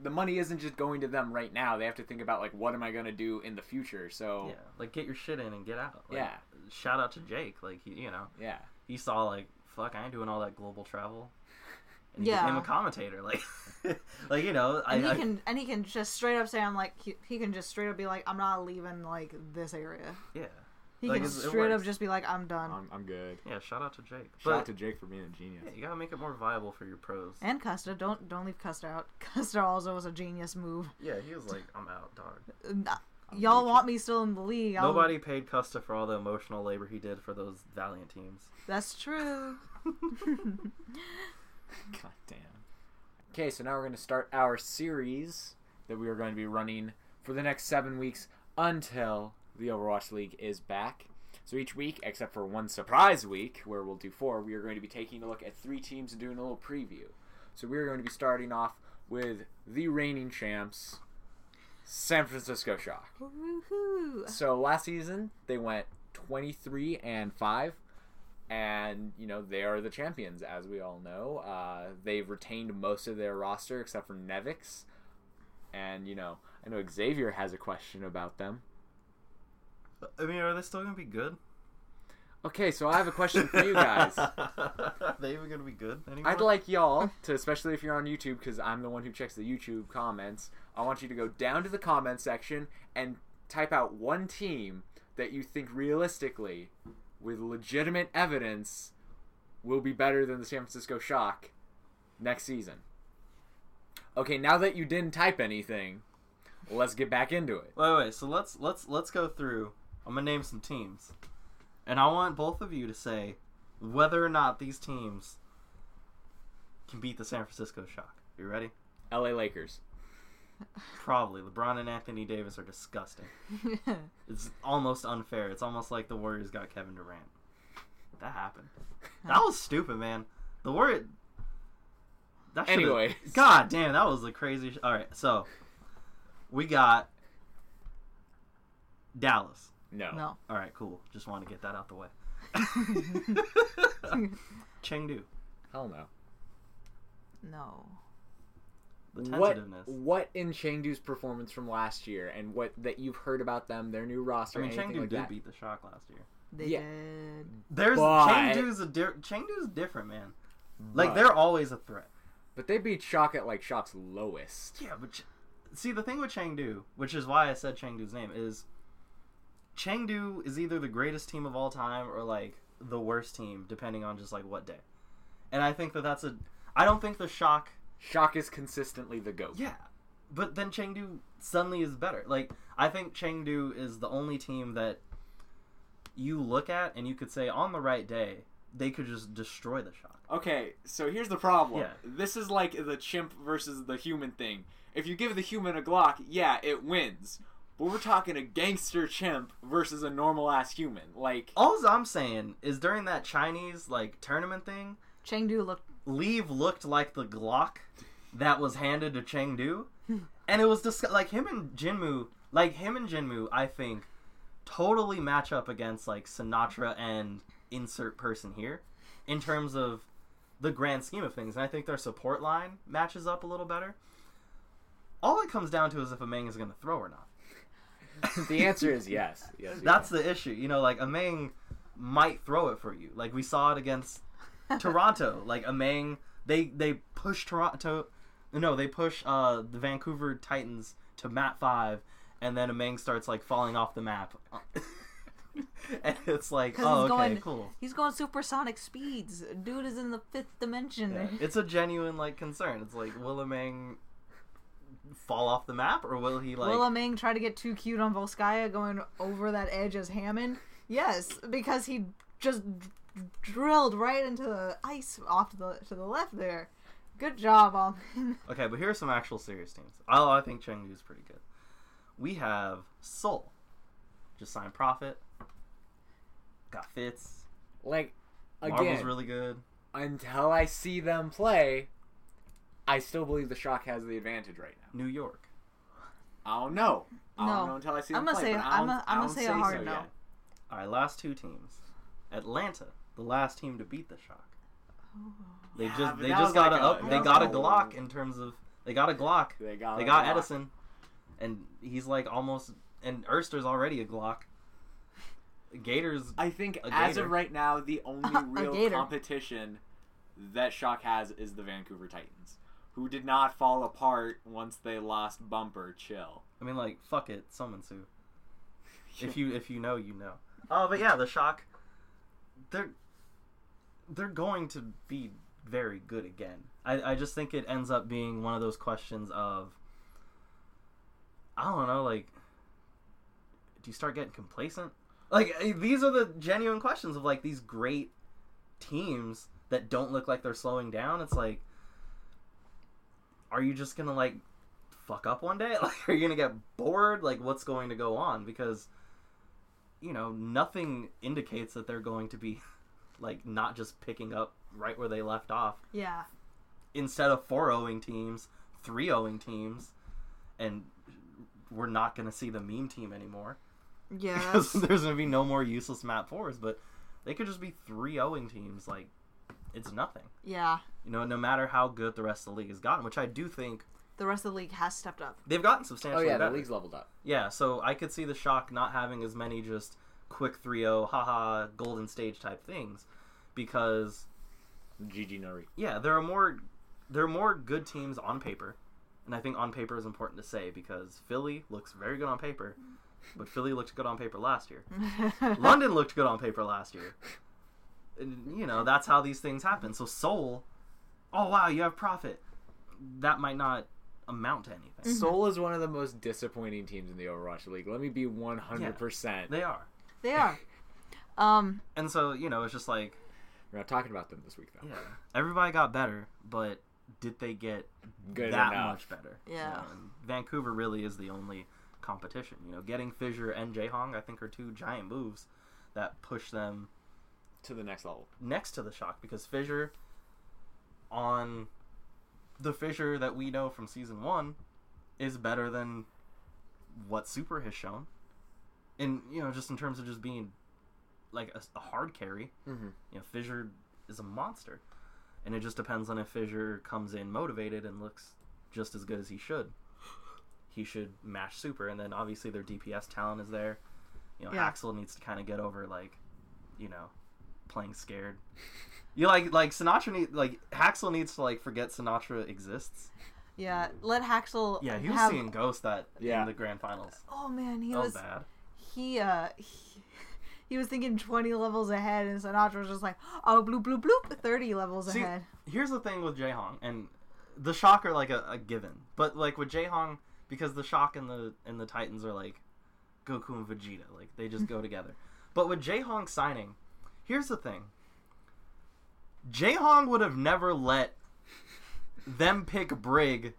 the money isn't just going to them right now. They have to think about like, what am I going to do in the future? So, Yeah, like get your shit in and get out. Like, Yeah. Shout out to Jake. Like, he, you know. yeah, he saw like fuck I ain't doing all that global travel and he Yeah. became a commentator like like you know I, And he I- can and he can just straight up say, "I'm like," he, he can just straight up be like, "I'm not leaving like this area." yeah He Like, can straight up just be like, I'm done. I'm, I'm good. Yeah, shout out to Jake. Shout But out to Jake for being a genius. yeah, you gotta make it more viable for your pros. and Custa, don't don't leave Custa out. Custa also was a genius move. Yeah, he was like, I'm out, dog. Nah, uh, I'm Y'all Gucci. want me still in the league? I'll- Nobody paid Custa for all the emotional labor he did for those Valiant teams. That's true. God damn. Okay, so now we're going to start our series that we are going to be running for the next seven weeks until the Overwatch League is back. So each week, except for one surprise week where we'll do four, we are going to be taking a look at three teams and doing a little preview. So we are going to be starting off with the reigning champs, San Francisco Shock. Woohoo! So last season they went 23 and 5 and you know they are the champions as we all know. Uh, they've retained most of their roster except for Nevix. And you know, I know Xavier has a question about them. I mean, are they still gonna be good? Okay, so I have a question for you guys. are they even gonna be good anymore? I'd like y'all to, especially if you're on YouTube, because I'm the one who checks the YouTube comments. I want you to go down to the comment section and type out one team that you think realistically, with legitimate evidence, will be better than the San Francisco Shock next season. Okay, now that you didn't type anything, let's get back into it. Wait, wait. So let's let's let's go through. I'm gonna name some teams, and I want both of you to say whether or not these teams can beat the San Francisco Shock. You ready? LA Lakers. Probably. LeBron and Anthony Davis are disgusting. It's almost unfair. It's almost like the Warriors got Kevin Durant. That happened. That was stupid, man. The Warriors. That should've- God damn, that was the crazy. Sh- All right, so we got Dallas. No. no. All right, cool. Just want to get that out the way. Chengdu. Hell no. No. The What tentativeness. what in Chengdu's performance from last year and what that you've heard about them, their new roster, I roster, mean, anything Chengdu like did that? beat the Shock last year. They Yeah. did. There's But- Chengdu's a di- Chengdu's different, man. Like But- they're always a threat. But they beat Shock at like Shock's lowest. Yeah, but Ch- see the thing with Chengdu, which is why I said Chengdu's name, is Chengdu is either the greatest team of all time or like the worst team, depending on just like what day. And I think that that's a. I don't think the Shock. Shock is consistently the goat. Yeah, but then Chengdu suddenly is better. Like I think Chengdu is the only team that you look at and you could say on the right day they could just destroy the Shock. Okay, so here's the problem. Yeah. This is like the chimp versus the human thing. If you give the human a Glock, yeah, it wins. But we're talking a gangster chimp versus a normal ass human. Like, All I'm saying is during that Chinese like tournament thing, Chengdu looked. Leave looked like the Glock that was handed to Chengdu, and it was dis- like him and Jinmu, like him and Jinmu, I think, totally match up against like Sinatraa and insert person here, in terms of the grand scheme of things. And I think their support line matches up a little better. All it comes down to is if Ameng is going to throw or not. the answer is yes. Yes. That's the issue. You know, like Ameng might throw it for you. Like we saw it against Toronto. Like Ameng, they they push Toronto. No, they push uh, the Vancouver Titans to map five, and then Ameng starts like falling off the map. and it's like, oh, he's okay, going- cool. He's going supersonic speeds. Dude is in the fifth dimension. Yeah, It's a genuine like concern. It's like, will Ameng fall off the map, or will he like? Will Ming try to get too cute on Volskaya going over that edge as Hammond? Yes, because he just d- drilled right into the ice off to the to the left there. Good job, Almond. Okay, but here are some actual serious teams. Oh, I think Chengdu is pretty good. We have Seoul, just signed Profit. Got Fits. like Marvel's again. really good. until I see them play, I still believe the Shock has the advantage right now. New York. I don't know. I No. don't know until I see them I'm gonna play. say- but I I'm don't- a- I I'm gonna don't say a hard so no. yet. All right, last two teams. Atlanta, the last team to beat the Shock. Oh. They Yeah, just but they that just got like a, a- up. They was got a like a- Glock in terms of they got a Glock. They got, They got Glock. Edison, and he's like almost. And Erster's already a Glock. Gators. I think A as gator. of right now, the only A real gator. competition that Shock has is the Vancouver Titans, who did not fall apart once they lost Bumper. Chill. I mean, like fuck it, summon Sue. If you if you know, you know. Oh, but yeah, the shock. They're they're going to be very good again. I I just think it ends up being one of those questions of I don't know, like do you start getting complacent? Like eh, these are the genuine questions of like these great teams that don't look like they're slowing down. It's like are you just to like fuck up one day? Like are you to get bored? Like what's going to go on because you know, nothing indicates that they're going to be like not just picking up right where they left off. Yeah. Instead of 4-0ing teams, 3-0ing teams, and we're not going to see the meme team anymore Yeah. because there's going to be no more useless map fours. But they could just be 3-0ing teams. Like it's nothing. yeah. You know, no matter how good the rest of the league has gotten, which I do think The rest of the league has stepped up. they've gotten substantially. Oh substantially yeah, the league's leveled up. Yeah, so I could see the shock not having as many just quick 3-0, haha, golden stage type things because GG Nori. yeah, there are more there are more good teams on paper. And I think on paper is important to say because Philly looks very good on paper, but Philly looked good on paper last year. London looked good on paper last year. And, you know, that's how these things happen. So Seoul, oh wow, you have profit. That might not amount to anything. Seoul is one of the most disappointing teams in the Overwatch League. Let me be one hundred percent. They are. they are. Um. And so, you know, it's just like We're not talking about them this week though. Yeah, everybody got better, but did they get Good that enough. much better? Yeah. You know, Vancouver really is the only competition. You know, getting Fissure and Jehong, I think, are two giant moves that push them To the next level. next to the shock because Fissure on the Fissure that we know from season one is better than what Super has shown. And you know, just in terms of just being like a, a hard carry, Mm-hmm. you know, Fissure is a monster. And it just depends on if Fissure comes in motivated and looks just as good as he should. He should match Super, and then obviously their DPS talent is there. You know, Yeah. Haksal needs to kind of get over like, you know, playing scared. You like like Sinatraa need like Haksal needs to like forget Sinatraa exists. Yeah. Let Haksal. Yeah, he was have, seeing Ghost that Yeah. in the grand finals. Oh man, he That was was. bad. He uh. He, he was thinking 20 levels ahead, and Sinatraa was just like, oh, bloop, bloop, bloop, 30 levels See, ahead. here's the thing with Jaehong, and the shock are like a, a given, but like with Jaehong, because the shock and the and the Titans are like Goku and Vegeta, like they just go together. But with Jaehong signing, here's the thing: Jaehong would have never let them pick Brig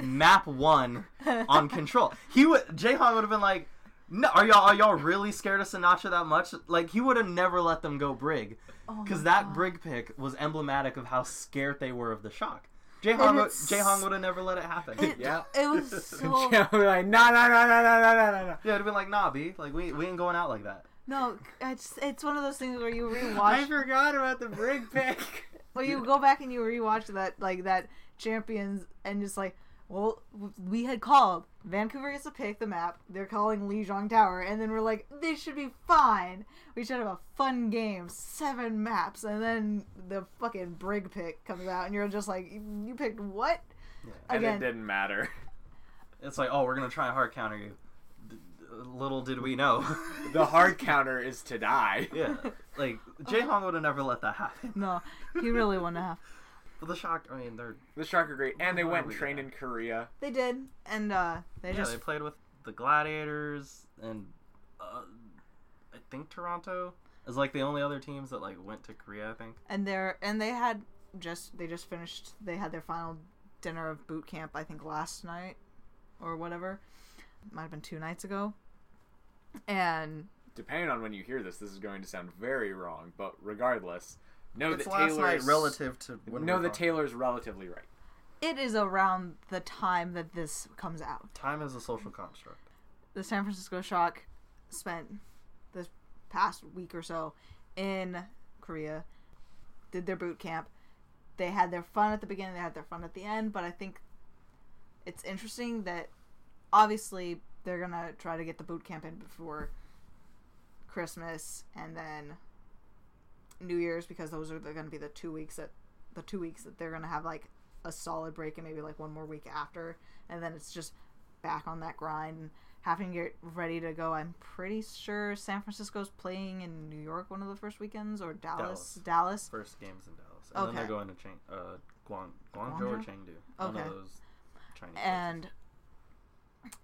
map one on control. He would Jaehong would have been like. No, are y'all are y'all really scared of Sinatraa that much? Like he would have never let them go Brig Oh because my that God. brig pick was emblematic of how scared they were of the shock. And Jaehong, would- it's- Jaehong would have never let it happen. It, Yeah. it was so. like, no, no, no, no, no, no, no, no, no. yeah, it'd been like, nah, B, like we, we ain't going out like that. No, it's it's one of those things where you rewatch. I forgot about the brig pick. well, you go back and you rewatch that like that champions and just like, well, we had called Vancouver gets to pick the map. They're calling Lijiang Tower, and then we're like, they should be fine. We should have a fun game, seven maps, and then the fucking brig pick comes out, and you're just like, you picked what? and it didn't matter. It's like, oh, we're gonna try and hard counter you. D- little did we know. The hard counter is to die. yeah, like Jaehong would have never let that happen. no, he really wouldn't have. But the shock, I mean, they're The Shark are great, and they went and trained in Korea. They did, and uh, they yeah, just they played with the Gladiators and uh, I think Toronto is like the only other teams that like went to Korea. I think. and they're and they had just they just finished they had their final dinner of boot camp i think last night or whatever might have been two nights ago and Depending on when you hear this, this is going to sound very wrong, but regardless, know it's that last night Taylor's relative to when know we're that. Taylor's relatively right. it is around the time that this comes out Time is a social construct. the san francisco shock spent this past week or so in korea did their boot camp they had their fun at the beginning they had their fun at the end but i think it's interesting that obviously they're gonna try to get the boot camp in before christmas and then new year's because those are the, gonna be the two weeks that the two weeks that they're gonna have like a solid break and maybe like one more week after and then it's just back on that grind having to get ready to go. I'm pretty sure San Francisco's playing in New York one of the first weekends or Dallas. Dallas. First games in Dallas, and then they're going to Chang, uh, Guang, Guangzhou or Guangzhou? Chengdu. One of those Chinese. and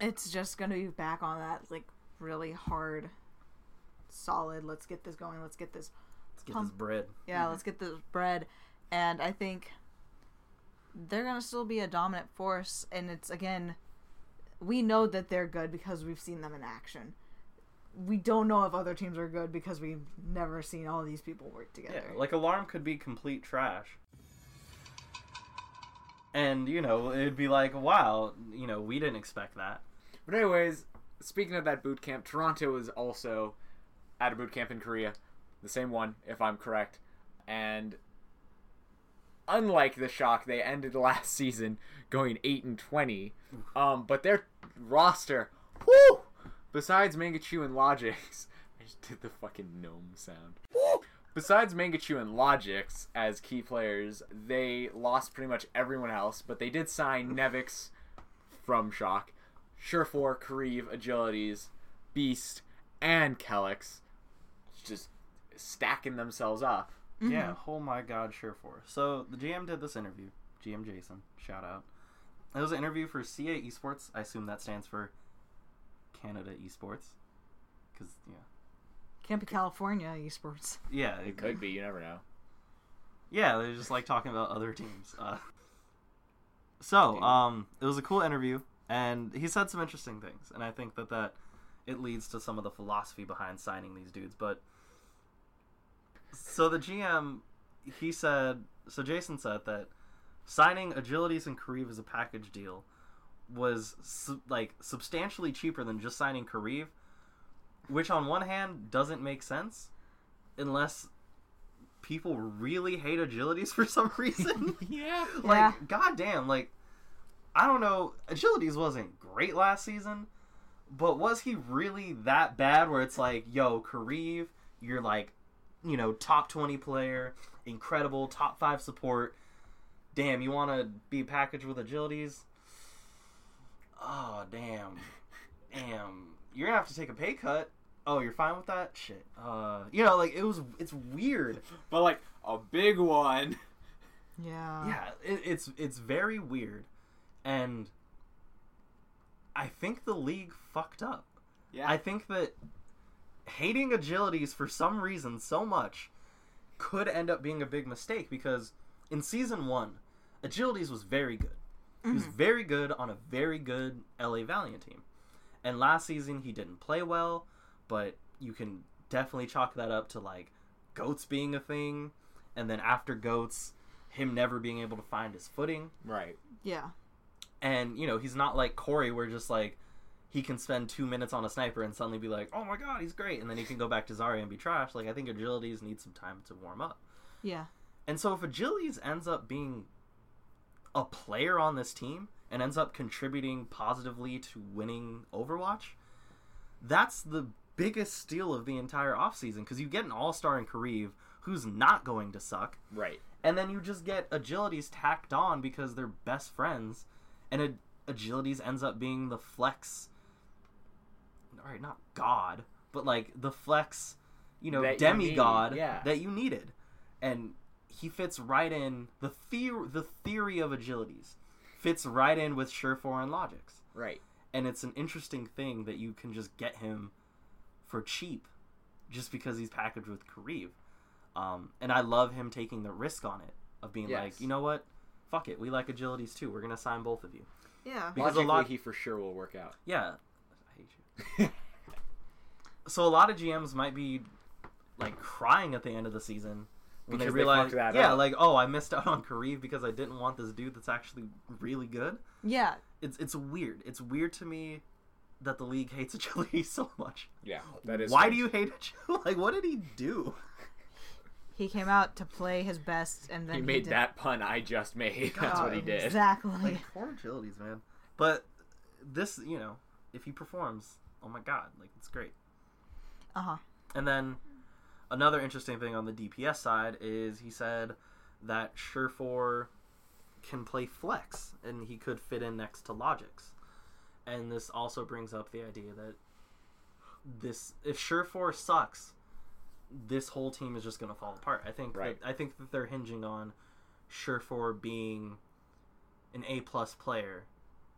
it's just gonna be back on that like really hard solid let's get this going let's get this Let's get pump- this bread. yeah mm-hmm. let's get this bread and i think they're gonna still be a dominant force and it's again we know that they're good because we've seen them in action we don't know if other teams are good because we've never seen all these people work together Yeah, like Alarm could be complete trash. And, you know, it'd be like, wow, you know, we didn't expect that. But anyways, speaking of that boot camp, Toronto is also at a boot camp in Korea, the same one, if I'm correct. And unlike the shock, they ended last season going eight and twenty. Um, but their roster, whoo! Besides Mangachu and Logix, I just did the fucking gnome sound. Besides Mangachu and Logix as key players, they lost pretty much everyone else, but they did sign Nevix from Shock, Surefour, Kariv, Agilities, Beast, and Kellex. Just stacking themselves up. Yeah, mm-hmm. oh my god, Surefour. So the GM did this interview. GM Jason, shout out. It was an interview for CA Esports. I assume that stands for Canada Esports. Because, yeah. Camp California esports. Yeah, It could be, you never know. Yeah, they're just like talking about other teams. Uh, so, um, it was a cool interview, and he said some interesting things, and I think that that it leads to some of the philosophy behind signing these dudes. But so the GM, he said, so Jason said that signing Agilities and Kariv as a package deal was su- like substantially cheaper than just signing Kariv, which on one hand doesn't make sense unless people really hate agilities for some reason. Yeah. like, Yeah. goddamn, like, I don't know. Agilities wasn't great last season, but was he really that bad where it's like, yo, Kariv, you're like, you know, top 20 player, incredible, top 5 support. Damn, you want to be packaged with agilities? Oh, damn. Damn. You're going to have to take a pay cut. Oh, you're fine with that? Shit. Uh, you know, like, it was, it's weird. But like a big one. Yeah. yeah it, it's it's very weird and i think the league fucked up Yeah. i think that hating agilities for some reason so much could end up being a big mistake because in season one agilities was very good he was very good on a very good la valiant team and last season he didn't play well but you can definitely chalk that up to like goats being a thing and then after goats him never being able to find his footing right. Yeah. and you know he's not like Corey where just like he can spend two minutes on a sniper and suddenly be like oh my god he's great and then he can go back to Zarya and be trash like I think agilities need some time to warm up Yeah. and so if agilities ends up being a player on this team and ends up contributing positively to winning Overwatch that's the biggest steal of the entire offseason because you get an all-star in Kariv who's not going to suck Right. and then you just get agilities tacked on because they're best friends and Ag- agilities ends up being the flex all right not god but like the flex you know That demigod need, yeah. that you needed and he fits right in the theory the theory of agilities fits right in with Surefour and Logix. Right. and it's an interesting thing that you can just get him for cheap just because he's packaged with Kariv. Um, and I love him taking the risk on it of being Yes. like, you know what? Fuck it. We like agilities too. We're going to sign both of you. Yeah. Because a Logically, lot- he for sure will work out. Yeah. I hate you. So a lot of GMs might be like crying at the end of the season when Because they they realize, fucked that yeah, up. like, oh, I missed out on Kariv because I didn't want this dude that's actually really good. Yeah. It's it's weird. It's weird to me that the league hates agility so much. yeah, that is. Why strange. do you hate agility? Like, what did he do? He came out to play his best, and then He made did- that pun I just made. That's what he Oh, did. Exactly. Like, poor agilities, man. But this, you know, if he performs, oh my god, like it's great. Uh huh. And then another interesting thing on the DPS side is he said that Surefour can play flex and he could fit in next to Logix. And this also brings up the idea that this if Surefour sucks, this whole team is just going to fall apart. I think Right. that, I think that they're hinging on Surefour being an A plus player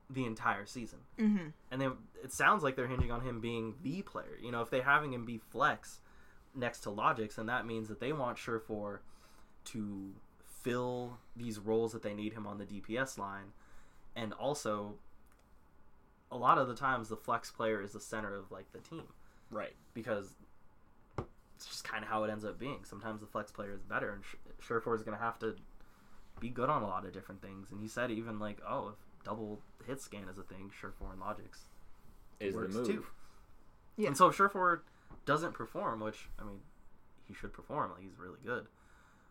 the entire season, Mm-hmm. and they it sounds like they're hinging on him being the player. You know, if they're having him be flex next to Logix, and that means that they want Surefour to fill these roles that they need him on the DPS line, and also a lot of the times the flex player is the center of like the team Right. because it's just kind of how it ends up being. Sometimes the flex player is better, and Sh- Surefour is going to have to be good on a lot of different things. And he said even like, oh, if double hit scan is a thing, Surefour and Logix Is the works move. too. Yeah. And so if Surefour doesn't perform, which I mean, he should perform, like he's really good.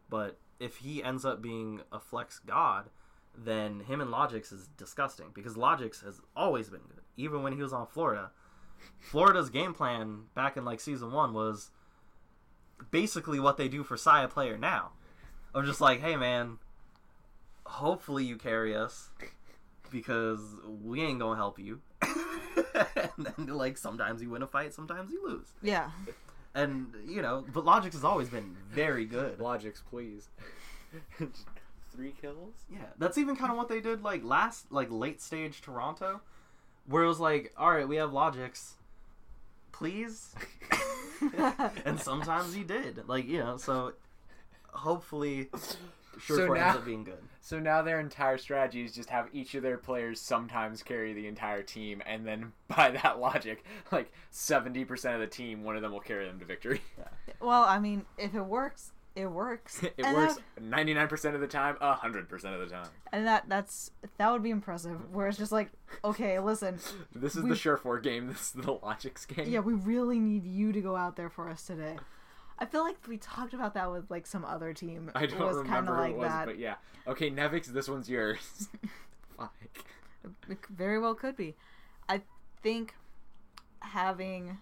But if he ends up being a flex god, then him and Logix is disgusting because Logix has always been good, even when he was on Florida. Florida's game plan back in like season one was basically what they do for Sayaplayer now. Of just like, hey man, hopefully you carry us because we ain't gonna help you. and then like sometimes you win a fight, sometimes you lose. Yeah. And you know, but Logix has always been very good. Logix, please. Three kills. Yeah, that's even kind of what they did like last like late stage Toronto, where it was like, all right, we have Logix, please. and sometimes he did, like you know, so hopefully, sure So ends up being good. So now their entire strategy is just have each of their players sometimes carry the entire team, and then by that logic, like seventy percent of the team, one of them will carry them to victory. Well, I mean, if it works, it works. it And works ninety nine percent of the time, hundred percent of the time. and that that's that would be impressive. Where it's just like, okay, listen, This is We- the Surefour game. This is the Logix game. yeah, we really need you to go out there for us today. I feel like we talked about that with like some other team. I don't was remember who like it was, that. but yeah. Okay, Nevix, this one's yours. Fuck. It very well could be. I think having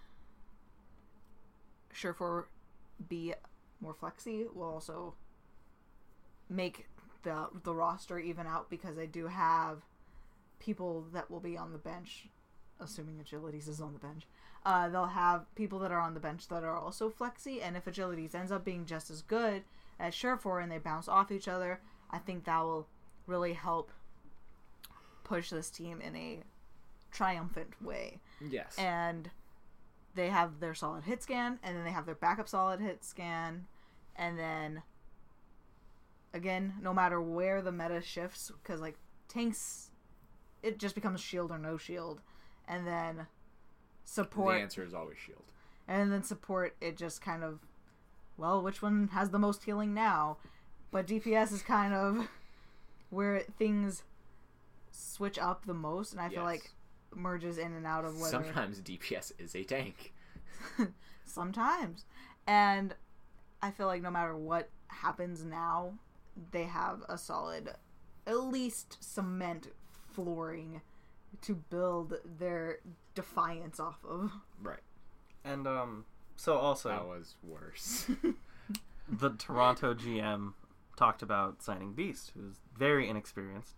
Surefour be more flexy will also make the the roster even out because I do have people that will be on the bench, assuming Agilities is on the bench. Uh, they'll have people that are on the bench that are also flexy, and if Agilities ends up being just as good as Surefour and they bounce off each other, I think that will really help push this team in a triumphant way. Yes. And they have their solid hit scan, and then they have their backup solid hit scan, and then again, no matter where the meta shifts, because like tanks, it just becomes shield or no shield, and then support. the answer is always shield. and then support, it just kind of, well, which one has the most healing now? But DPS is kind of where things switch up the most, and I feel Yes. like merges in and out of whether Sometimes DPS is a tank. sometimes and i feel like no matter what happens now they have a solid at least cement flooring to build their defiance off of Right. And um, so also That was worse. the Toronto GM talked about signing Beast, who's very inexperienced,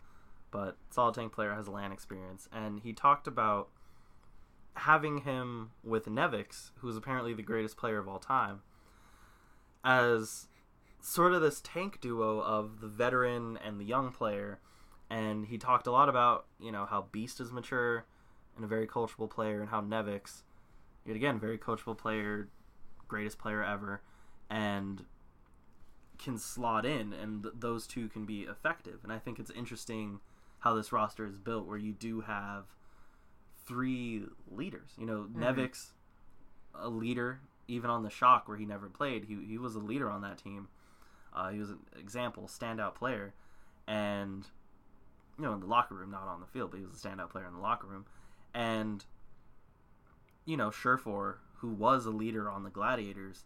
but solid tank player has LAN experience, and he talked about having him with Nevix, who's apparently the greatest player of all time, as sort of this tank duo of the veteran and the young player. And he talked a lot about, you know, how Beast is mature and a very coachable player, and how Nevix, yet again, very coachable player, greatest player ever, and can slot in, and th- those two can be effective. And I think it's interesting how this roster is built, where you do have three leaders. You know, Nevix, a leader, even on the shock where he never played, he he was a leader on that team. Uh, he was an example, standout player, and you know, in the locker room, not on the field, but he was a standout player in the locker room. And you know, Surefour, who was a leader on the Gladiators,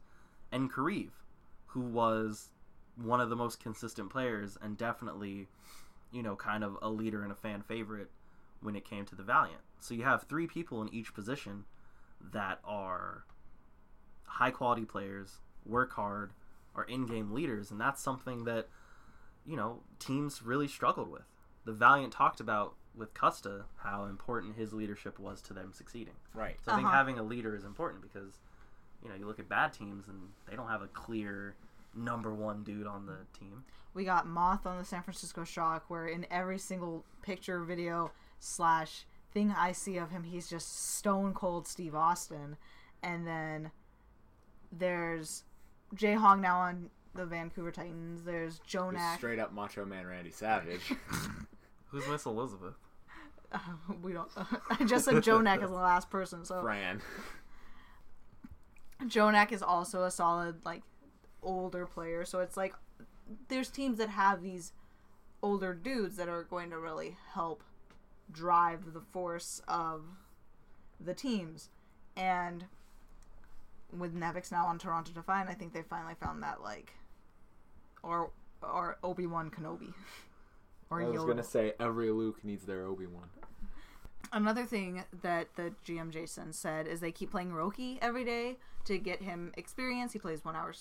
and Kariv, who was one of the most consistent players and definitely, you know, kind of a leader and a fan favorite when it came to the Valiant. So you have three people in each position that are high quality players, work hard, are in game leaders, and that's something that, you know, teams really struggled with. The Valiant talked about with Custa how important his leadership was to them succeeding. Right. So I think Uh-huh. having a leader is important because you know you look at bad teams and they don't have a clear number one dude on the team. We got Moth on the San Francisco Shock, where in every single picture, video, slash thing I see of him, he's just stone cold Steve Austin. And then there's Jay Hong now on the Vancouver Titans. There's Just Jonak. straight up Macho Man Randy Savage. Who's Miss Elizabeth? we don't. I just said Jonak is the last person, so Fran. Jonak is also a solid like older player. So it's like there's teams that have these older dudes that are going to really help drive the force of the teams. And with Nevix now on Toronto Defiant, I think they finally found that like or or Obi Wan Kenobi. or I was Yoda. gonna say every Luke needs their Obi Wan. Another thing that the GM Jason said is they keep playing Roki every day to get him experience. He plays one hour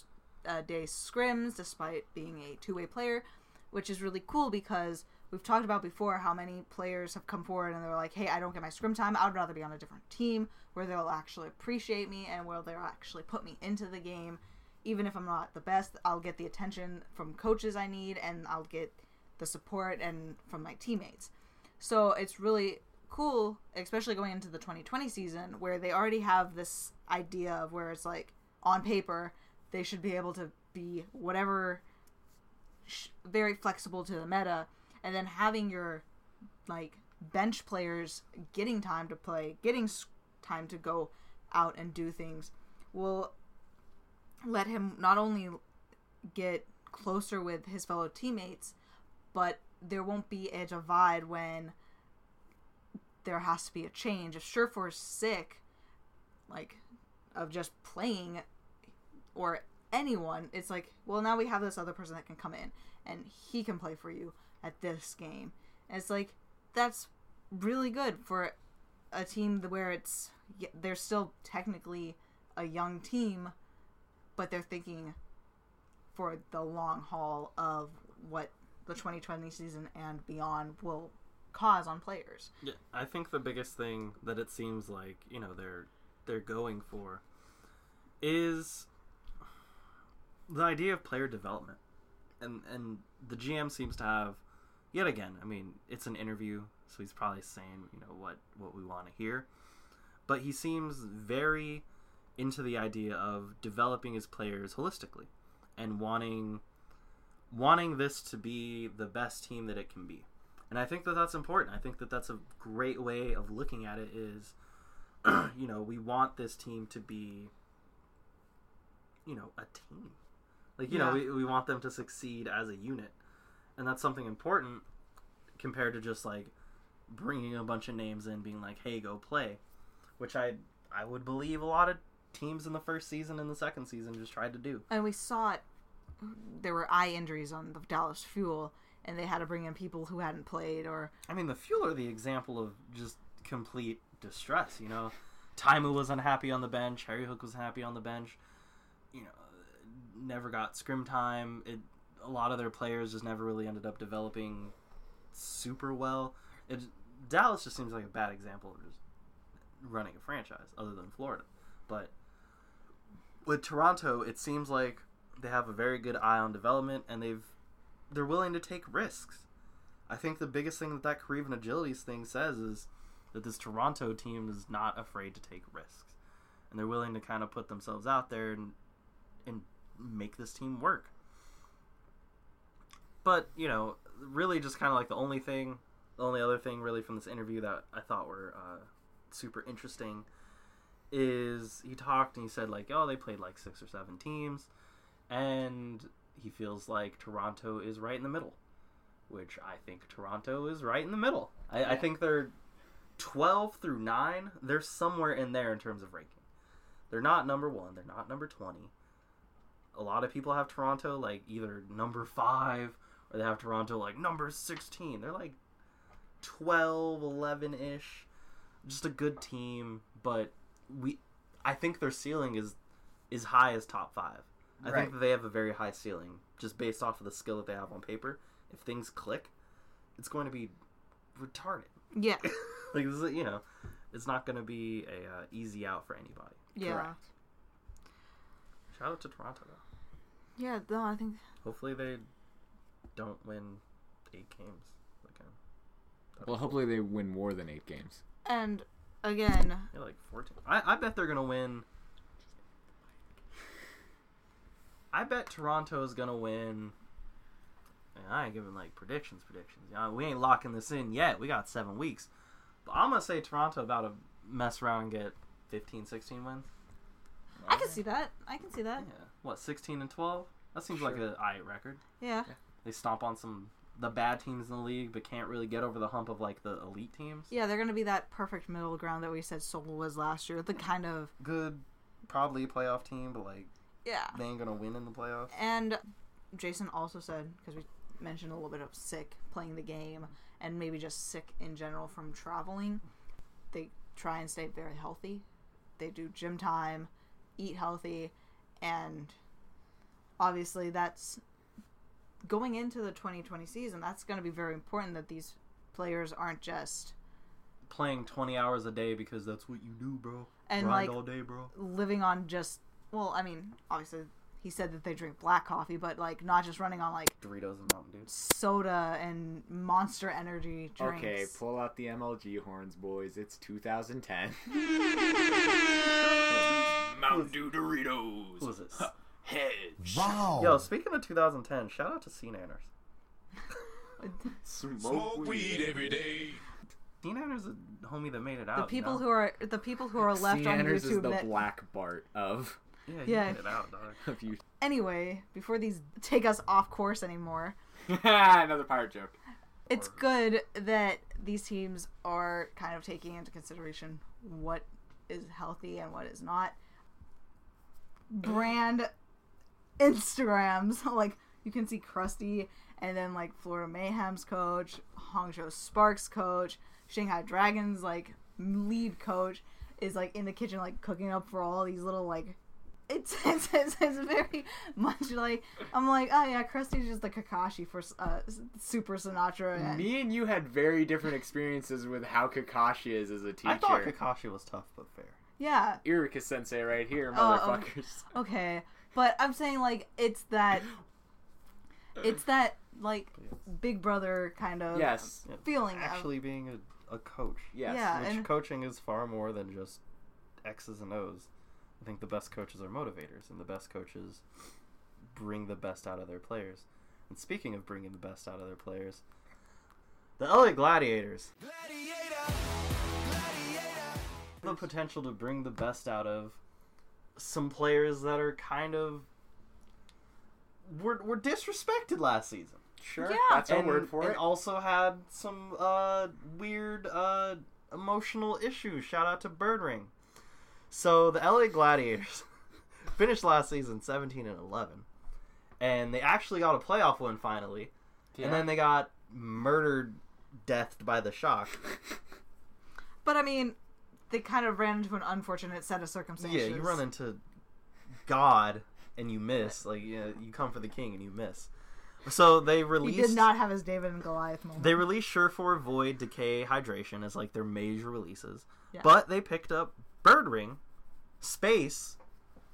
Uh, a day scrims despite being a two way player, which is really cool because we've talked about before how many players have come forward and they're like, hey, I don't get my scrim time. I'd rather be on a different team where they'll actually appreciate me and where they'll actually put me into the game. Even if I'm not the best, I'll get the attention from coaches I need and I'll get the support and from my teammates. So it's really cool, especially going into the 2020 season where they already have this idea of where it's like on paper they should be able to be whatever sh- very flexible to the meta and then having your like bench players getting time to play, getting time to go out and do things will let him not only get closer with his fellow teammates, but there won't be a divide when there has to be a change. If Surefour's sick, like of just playing or anyone, it's like, well, now we have this other person that can come in and he can play for you at this game. And it's like that's really good for a team where it's they're still technically a young team, but they're thinking for the long haul of what the 2020 season and beyond will cause on players. Yeah, I think the biggest thing that it seems like you know they're they're going for is the idea of player development, and and the GM seems to have yet again. I mean, it's an interview, so he's probably saying you know what what we want to hear, but he seems very into the idea of developing his players holistically and wanting wanting this to be the best team that it can be. And I think that that's important. I think that that's a great way of looking at it is you know, we want this team to be you know, a team. Like, you know, we, we want them to succeed as a unit. And that's something important compared to just like bringing a bunch of names in being like, "Hey, go play." Which I I would believe a lot of teams in the first season and the second season just tried to do. And we saw it. There were eye injuries on the Dallas Fuel, and they had to bring in people who hadn't played or I mean, the Fuel are the example of just complete distress. You know, Taimou was unhappy on the bench. HarryHook was happy on the bench. You know, never got scrim time. It a lot of their players just never really ended up developing super well. It Dallas just seems like a bad example of just running a franchise, other than Florida. But with Toronto, it seems like they have a very good eye on development, and they've they're willing to take risks. I think the biggest thing that that Kariv and Agilities thing says is that this Toronto team is not afraid to take risks, and they're willing to kind of put themselves out there and and make this team work. But you know, really, just kind of like the only thing, the only other thing really from this interview that I thought were uh, super interesting is he talked and he said like, oh, they played like six or seven teams, and he feels like Toronto is right in the middle, which I think Toronto is right in the middle. I, I think they're twelve through nine. They're somewhere in there in terms of ranking. They're not number one. They're not number twenty. A lot of people have Toronto like either number five or they have Toronto like number 16. They're like 12, 11 ish. Just a good team, but we I think their ceiling is is high as top 5. I Right. think that they have a very high ceiling just based off of the skill that they have on paper. If things click, it's going to be retarded. Yeah. like this is you know, it's not going to be a uh, easy out for anybody. Yeah. Correct. Shout out to Toronto though. Yeah, no, I think Hopefully they don't win eight games again. Well, hopefully they win more than eight games. and again, They're like fourteen. I, I bet they're gonna win. I bet Toronto is gonna win. Man, I ain't giving like predictions, predictions. You know, we ain't locking this in yet. We got seven weeks. But I'm gonna say Toronto about to mess around and get 15, 16 wins. I can see that. I can see that. Yeah. What, 16 and 12? That seems like Sure. a eye record. Yeah. They stomp on some the bad teams in the league, but can't really get over the hump of like the elite teams. Yeah, they're gonna be that perfect middle ground that we said Seoul was last year. The kind of Good, probably playoff team, but like yeah. they ain't gonna win in the playoffs. And Jason also said because we mentioned a little bit of sick playing the game and maybe just sick in general from traveling. They try and stay very healthy. They do gym time, eat healthy, and obviously that's going into the 2020 season. That's going to be very important that these players aren't just Playing 20 hours a day because that's what you do, bro. And, Grind like, all day, bro. living on just well, I mean, obviously he said that they drink black coffee, but like not just running on like Doritos and Mountain Dew. soda and monster energy drinks. Okay, pull out the MLG horns, boys. It's 2010. Mountain Dew Doritos. Who is this? Hedge. Wow. Yo, speaking of 2010, shout out to SeaNanners. Smoke weed. every day. SeaNanners a homie that made it out. the people you know? who are the people who are left on Sieners is YouTube the that black Bart of Yeah, he Yeah. made it out, dog. you. anyway, before these take us off course anymore, Another pirate joke. it's good that these teams are kind of taking into consideration what is healthy and what is not. Brand Instagrams, like you can see Crusty and then like Florida Mayhem's coach, Hangzhou Sparks coach, Shanghai Dragons like lead coach is like in the kitchen like cooking up for all these little like it's it's, it's, it's very much like I'm like oh yeah Crusty's just the Kakashi for uh, Super Sinatraa and Me and you had very different experiences with how Kakashi is as a teacher. I thought Kakashi was tough but fair. Yeah Iruka Sensei right here, Oh, oh motherfuckers. okay but I'm saying like it's that it's that like big brother kind of yes, feeling of- Actually, being a, a coach, yes. Yeah. which and- coaching is far more than just X's and O's. I think the best coaches are motivators, and the best coaches bring the best out of their players. And speaking of bringing the best out of their players, the LA Gladiators the potential to bring the best out of some players that are kind of were, were disrespected last season. Sure, Yeah. that's our and, word for and it. also had some uh, weird uh, emotional issues. Shout out to Birdring. So the LA Gladiators finished last season 17 and 11, and they actually got a playoff win finally. Yeah. And then they got murdered, deathed by the shock. but I mean they kind of ran into an unfortunate set of circumstances Yeah, you run into God and you miss. Like you, know, you come for the king and you miss. So they released. he did not have his David and Goliath moment They released Surefour, Void, Decay, Hydration as like their major releases, Yeah. but they picked up Birdring, Space,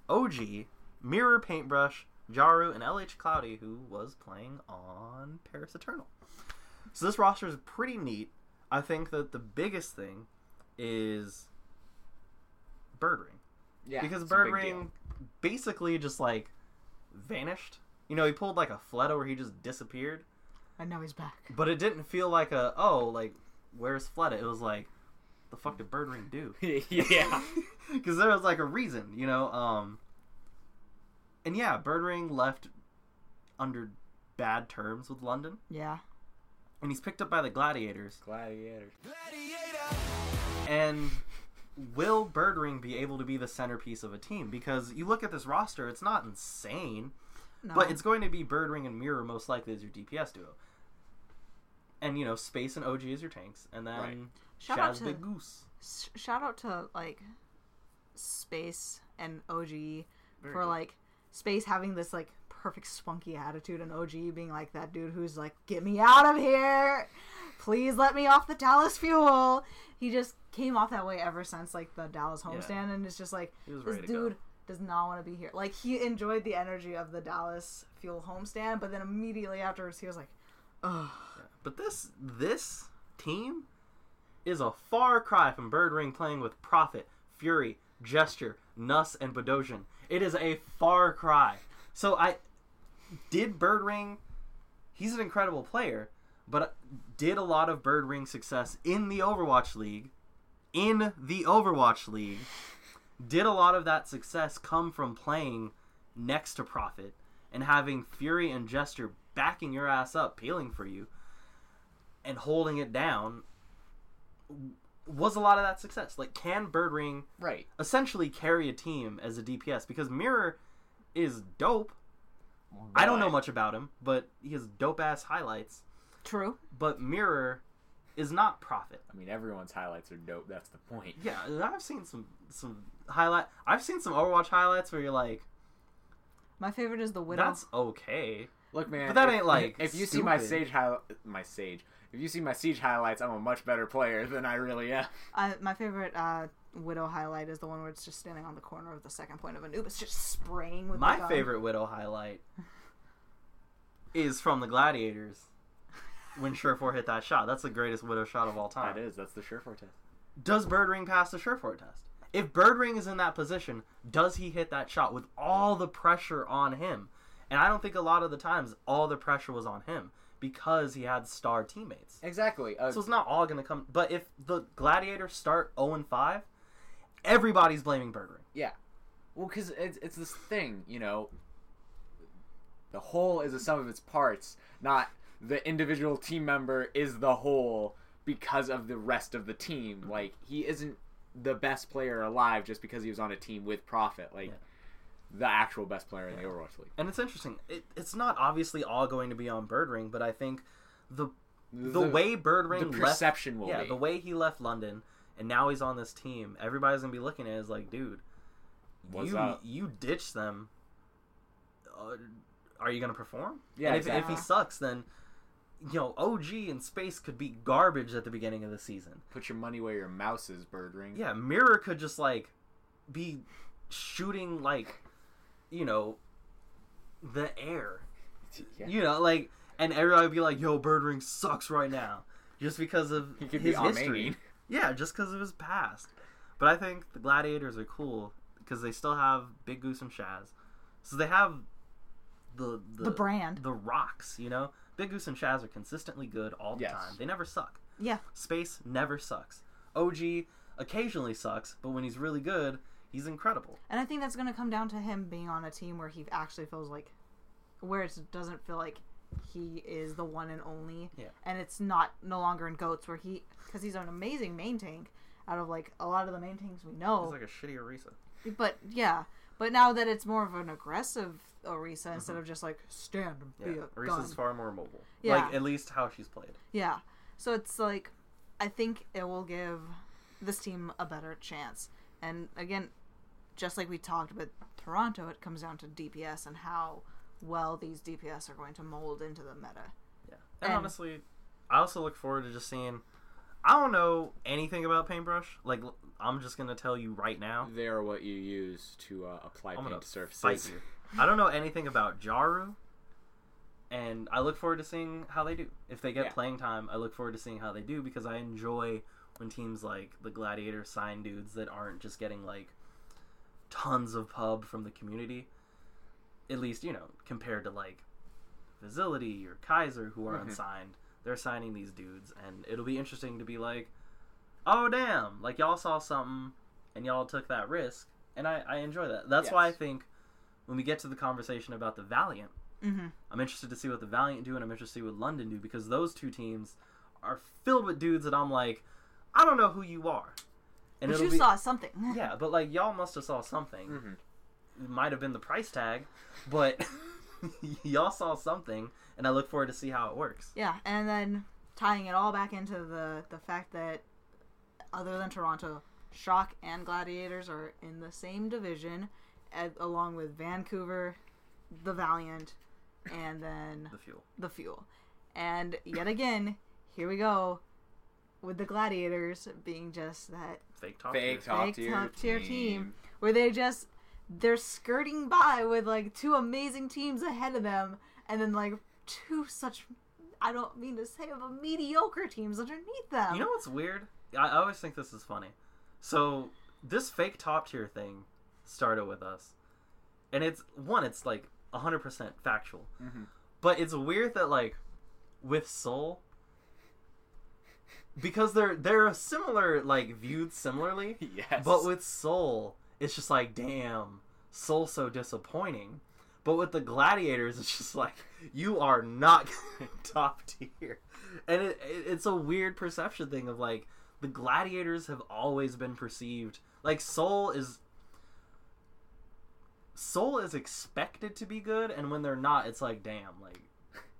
OG, Mirror Paintbrush, Jaru, and LhCloudy, who was playing on Paris Eternal. So this roster is pretty neat. I think that the biggest thing is Birdring yeah, because it's a Bird big Ring deal. basically just like vanished. You know, he pulled like a Fleta where he just disappeared. and now he's back But it didn't feel like a oh like where's Fleta? It was like the fuck did Birdring do? yeah. Because there was like a reason, you know. Um, and yeah, Birdring left under bad terms with London, yeah and he's picked up by the gladiators. Gladiators. Gladiators. And will Birdring be able to be the centerpiece of a team? Because you look at this roster, it's not insane, no. but it's going to be Birdring and Mirror most likely as your DPS duo. And you know, Space and OG as your tanks, and then Right. Shout out to- Big Goose. Shout out to like space and og Very for good. like space having this like perfect spunky attitude and og being like that dude who's like get me out of here please let me off the Dallas fuel. He just came off that way ever since like the Dallas homestand, and it's just like this to go. dude does not want to be here. Like he enjoyed the energy of the Dallas fuel homestand, but then immediately afterwards he was like, "Ugh." But this this team is a far cry from Birdring playing with Profit, Fury, Gesture, NUS, and Bdosin. It is a far cry. So I did Birdring. He's an incredible player, but did a lot of Birdring success in the Overwatch League. In the Overwatch League, did a lot of that success come from playing next to Profit and having Fury and Gesture backing your ass up, peeling for you, and holding it down? Was a lot of that success? Like, can Birdring Right. essentially carry a team as a DPS? Because Mirror is dope. I don't know much about him, but he has dope ass highlights. True. But Mirror is not Profit. I mean, everyone's highlights are dope. That's the point. Yeah, I've seen some some highlight. I've seen some Overwatch highlights where you're like, My favorite is the Widow. that's okay. Look, man. But that if- ain't, like, If you see my stupid. sage high, my sage. If you see my siege highlights, I'm a much better player than I really am. I, my favorite uh, Widow highlight is the one where it's just standing on the corner of the second point of Anubis, just spraying with the My gun. favorite Widow highlight is from the Gladiators when Surefour hit that shot. That's the greatest Widow shot of all time. That is. That's the Surefour test. Does Birdring pass the Surefour test? If Birdring is in that position, does he hit that shot with all the pressure on him? And I don't think a lot of the times all the pressure was on him because he had star teammates. Exactly. Uh, So it's not all going to come. But if the Gladiators start 0 and 5, everybody's blaming Birdring. Yeah. Well, because it's, it's this thing, you know. The whole is a sum of its parts, not the individual team member is the whole because of the rest of the team. Like, he isn't the best player alive just because he was on a team with Profit. Like, Yeah. the actual best player in the Overwatch League. And it's interesting. It, it's not obviously all going to be on Birdring, but I think the the, way Bird the Ring left perception will yeah, be. the way he left London and now he's on this team, everybody's gonna be looking at it as like, dude, What's you up? you ditched them. Uh, are you gonna perform? Yeah, And if, if he sucks, then you know OG and Space could be garbage at the beginning of the season. Put your money where your mouse is, Birdring. Yeah, Mirror could just like be shooting like you know the air. Yeah. You know, like and everybody would be like, "Yo, Birdring sucks right now," just because of He could his be history. Yeah, just because of his past. But I think the Gladiators are cool because they still have Big Goose and Shaz, so they have the the, The brand. the rocks. You know, Big Goose and Shaz are consistently good all the Yes. time. They never suck. Yeah. Space never sucks. OG occasionally sucks, but when he's really good, he's incredible. And I think that's going to come down to him being on a team where he actually feels like, where it doesn't feel like he is the one and only. Yeah. And it's not no longer in goats where he, because he's an amazing main tank out of like a lot of the main tanks we know. He's like a shitty Orisa. but yeah, but now that it's more of an aggressive Orisa instead of just like stand and Mm-hmm. Yeah, be a Orisa's far more mobile. Yeah. Like at least how she's played. Yeah. So it's like I think it will give this team a better chance. And again, just like we talked about Toronto, it comes down to DPS and how well these DPS are going to mold into the meta. Yeah. And, And- honestly, I also look forward to just seeing. I don't know anything about Paintbrush. Like I'm just gonna tell you right now. They are what you use to uh, apply I'm paint to surfaces. I don't know anything about Jaru, and I look forward to seeing how they do. If they get Yeah. playing time, I look forward to seeing how they do because I enjoy when teams like the Gladiator sign dudes that aren't just getting like tons of pub from the community. At least you know compared to like Facility or Kaiser who are Mhm. unsigned, they're signing these dudes, and it'll be interesting to be like, oh damn, like y'all saw something and y'all took that risk, and I, I enjoy that. That's why I think when we get to the conversation about the Valiant, Mm-hmm. I'm interested to see what the Valiant do, and I'm interested to see what London do because those two teams are filled with dudes that I'm like, I don't know who you are, and But you be saw something. yeah, but like y'all must have saw something. hmm It might have been the price tag, but y'all saw something, and I look forward to see how it works. Yeah, and then tying it all back into the the fact that other than Toronto, Shock and Gladiators are in the same division, a- along with Vancouver, the Valiant, and then The fuel. the Fuel. And yet again, here we go with the gladiators being just that Fake top. Fake tier. top Fake tier, top tier team. team. where they just they're skirting by with like two amazing teams ahead of them and then like two such I don't mean to say but mediocre teams underneath them. You know what's weird? I, always think this is funny. So this fake top tier thing started with us, and it's one. It's like hundred percent factual, Mhm. but it's weird that like with Seoul, because they're they're similar, like viewed similarly, Yes. but with Seoul, it's just like damn, Seoul so disappointing. But with the gladiators, it's just like you are not top tier, and it, it, it's a weird perception thing of like the gladiators have always been perceived like Seoul is Seoul is expected to be good, and when they're not, it's like damn, like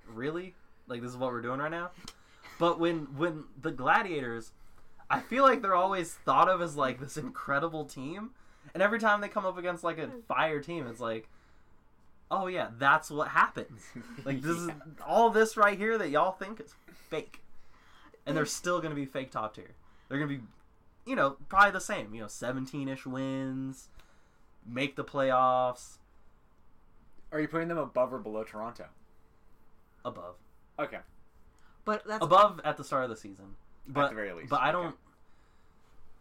really, like this is what we're doing right now. But when when the gladiators, I feel like they're always thought of as like this incredible team, and every time they come up against like a hmm. fire team, it's like, oh yeah, that's what happens. Like this is all this right here that y'all think is fake, and they're still gonna be fake top tier. They're gonna be, you know, probably the same. You know, seventeen ish wins, make the playoffs, Are you putting them above or below Toronto? above, Okay. but that's above at the start of the season. But the very least, but I don't.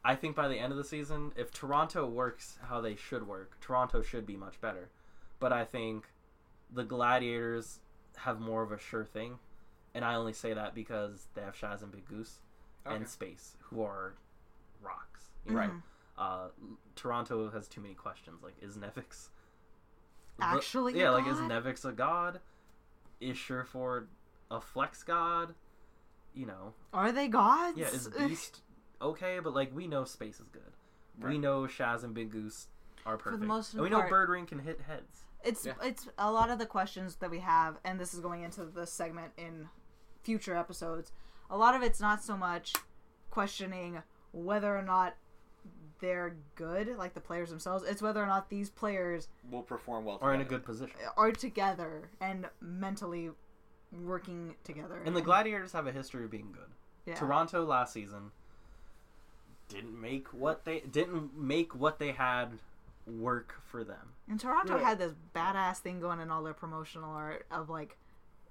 I think by the end of the season, if Toronto works how they should work, Toronto should be much better. But I think the Gladiators have more of a sure thing, and I only say that because they have Shaz and Big Goose Okay. and Space, who are rocks. you Mm-hmm. know? Right. Uh, Toronto has too many questions. Like, is Nevix Actually a Yeah, like is god? Nevix a god? Is Sherford a flex god? You know, Are they gods? yeah, is Beast okay? But like, we know Space is good. We know Shaz and Big Goose are the perfect. most and we know part- Birdring can hit heads. It's Yeah. it's a lot of the questions that we have, and this is going into the segment in future episodes. A lot of it's not so much questioning whether or not they're good, like the players themselves. It's whether or not these players Will perform well. Are in a good position. are together and mentally working together. And the Gladiators have a history of being good. yeah. Toronto last season didn't make what they didn't make what they had work for them. And Toronto Right. had this badass thing going in all their promotional art of like,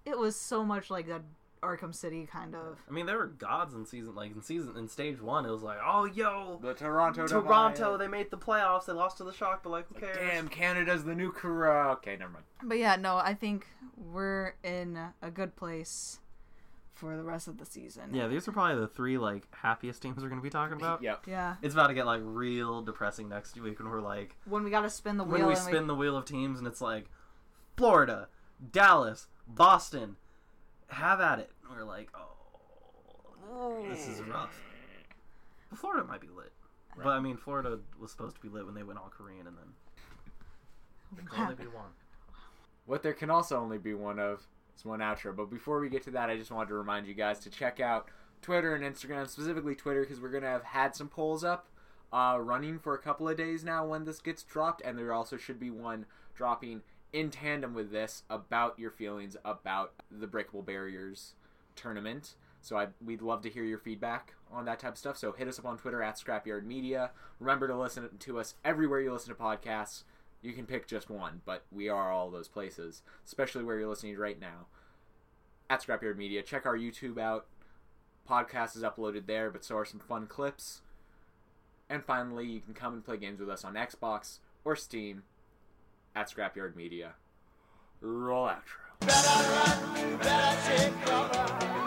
it was so much like the Arkham City kind of. I mean, there were gods in season like in season in stage one. It was like, oh yo, The Toronto. Toronto, Divide. they made the playoffs. They lost to the Shock, but like, who cares? Damn, Canada's the new Kura. Okay, never mind. But yeah, no, I think we're in a good place for the rest of the season. Yeah, these are probably the three like happiest teams we're gonna be talking about. Yep. Yeah. It's about to get like real depressing next week when we're like When we got to spin the wheel. when we and spin the wheel of teams and it's like Florida, Dallas, Boston, have at it. We're like, oh, this is rough. But Florida might be lit, but I mean, Florida was supposed to be lit when they went all Korean and then can only be one. What there can also only be one of is one outro. But before we get to that, I just wanted to remind you guys to check out Twitter and Instagram, specifically Twitter, because we're gonna have had some polls up, uh, running for a couple of days now when this gets dropped, and there also should be one dropping in tandem with this about your feelings about the Breakable Barriers tournament. So I, we'd love to hear your feedback on that type of stuff. So hit us up on Twitter at Scrapyard Media. Remember to listen to us everywhere you listen to podcasts. You can pick just one, but we are all those places, especially where you're listening right now. At Scrapyard Media, check our YouTube out. Podcast is uploaded there, but so are some fun clips. And finally, you can come and play games with us on Xbox or Steam at Scrapyard Media. Roll outro. Better run, better.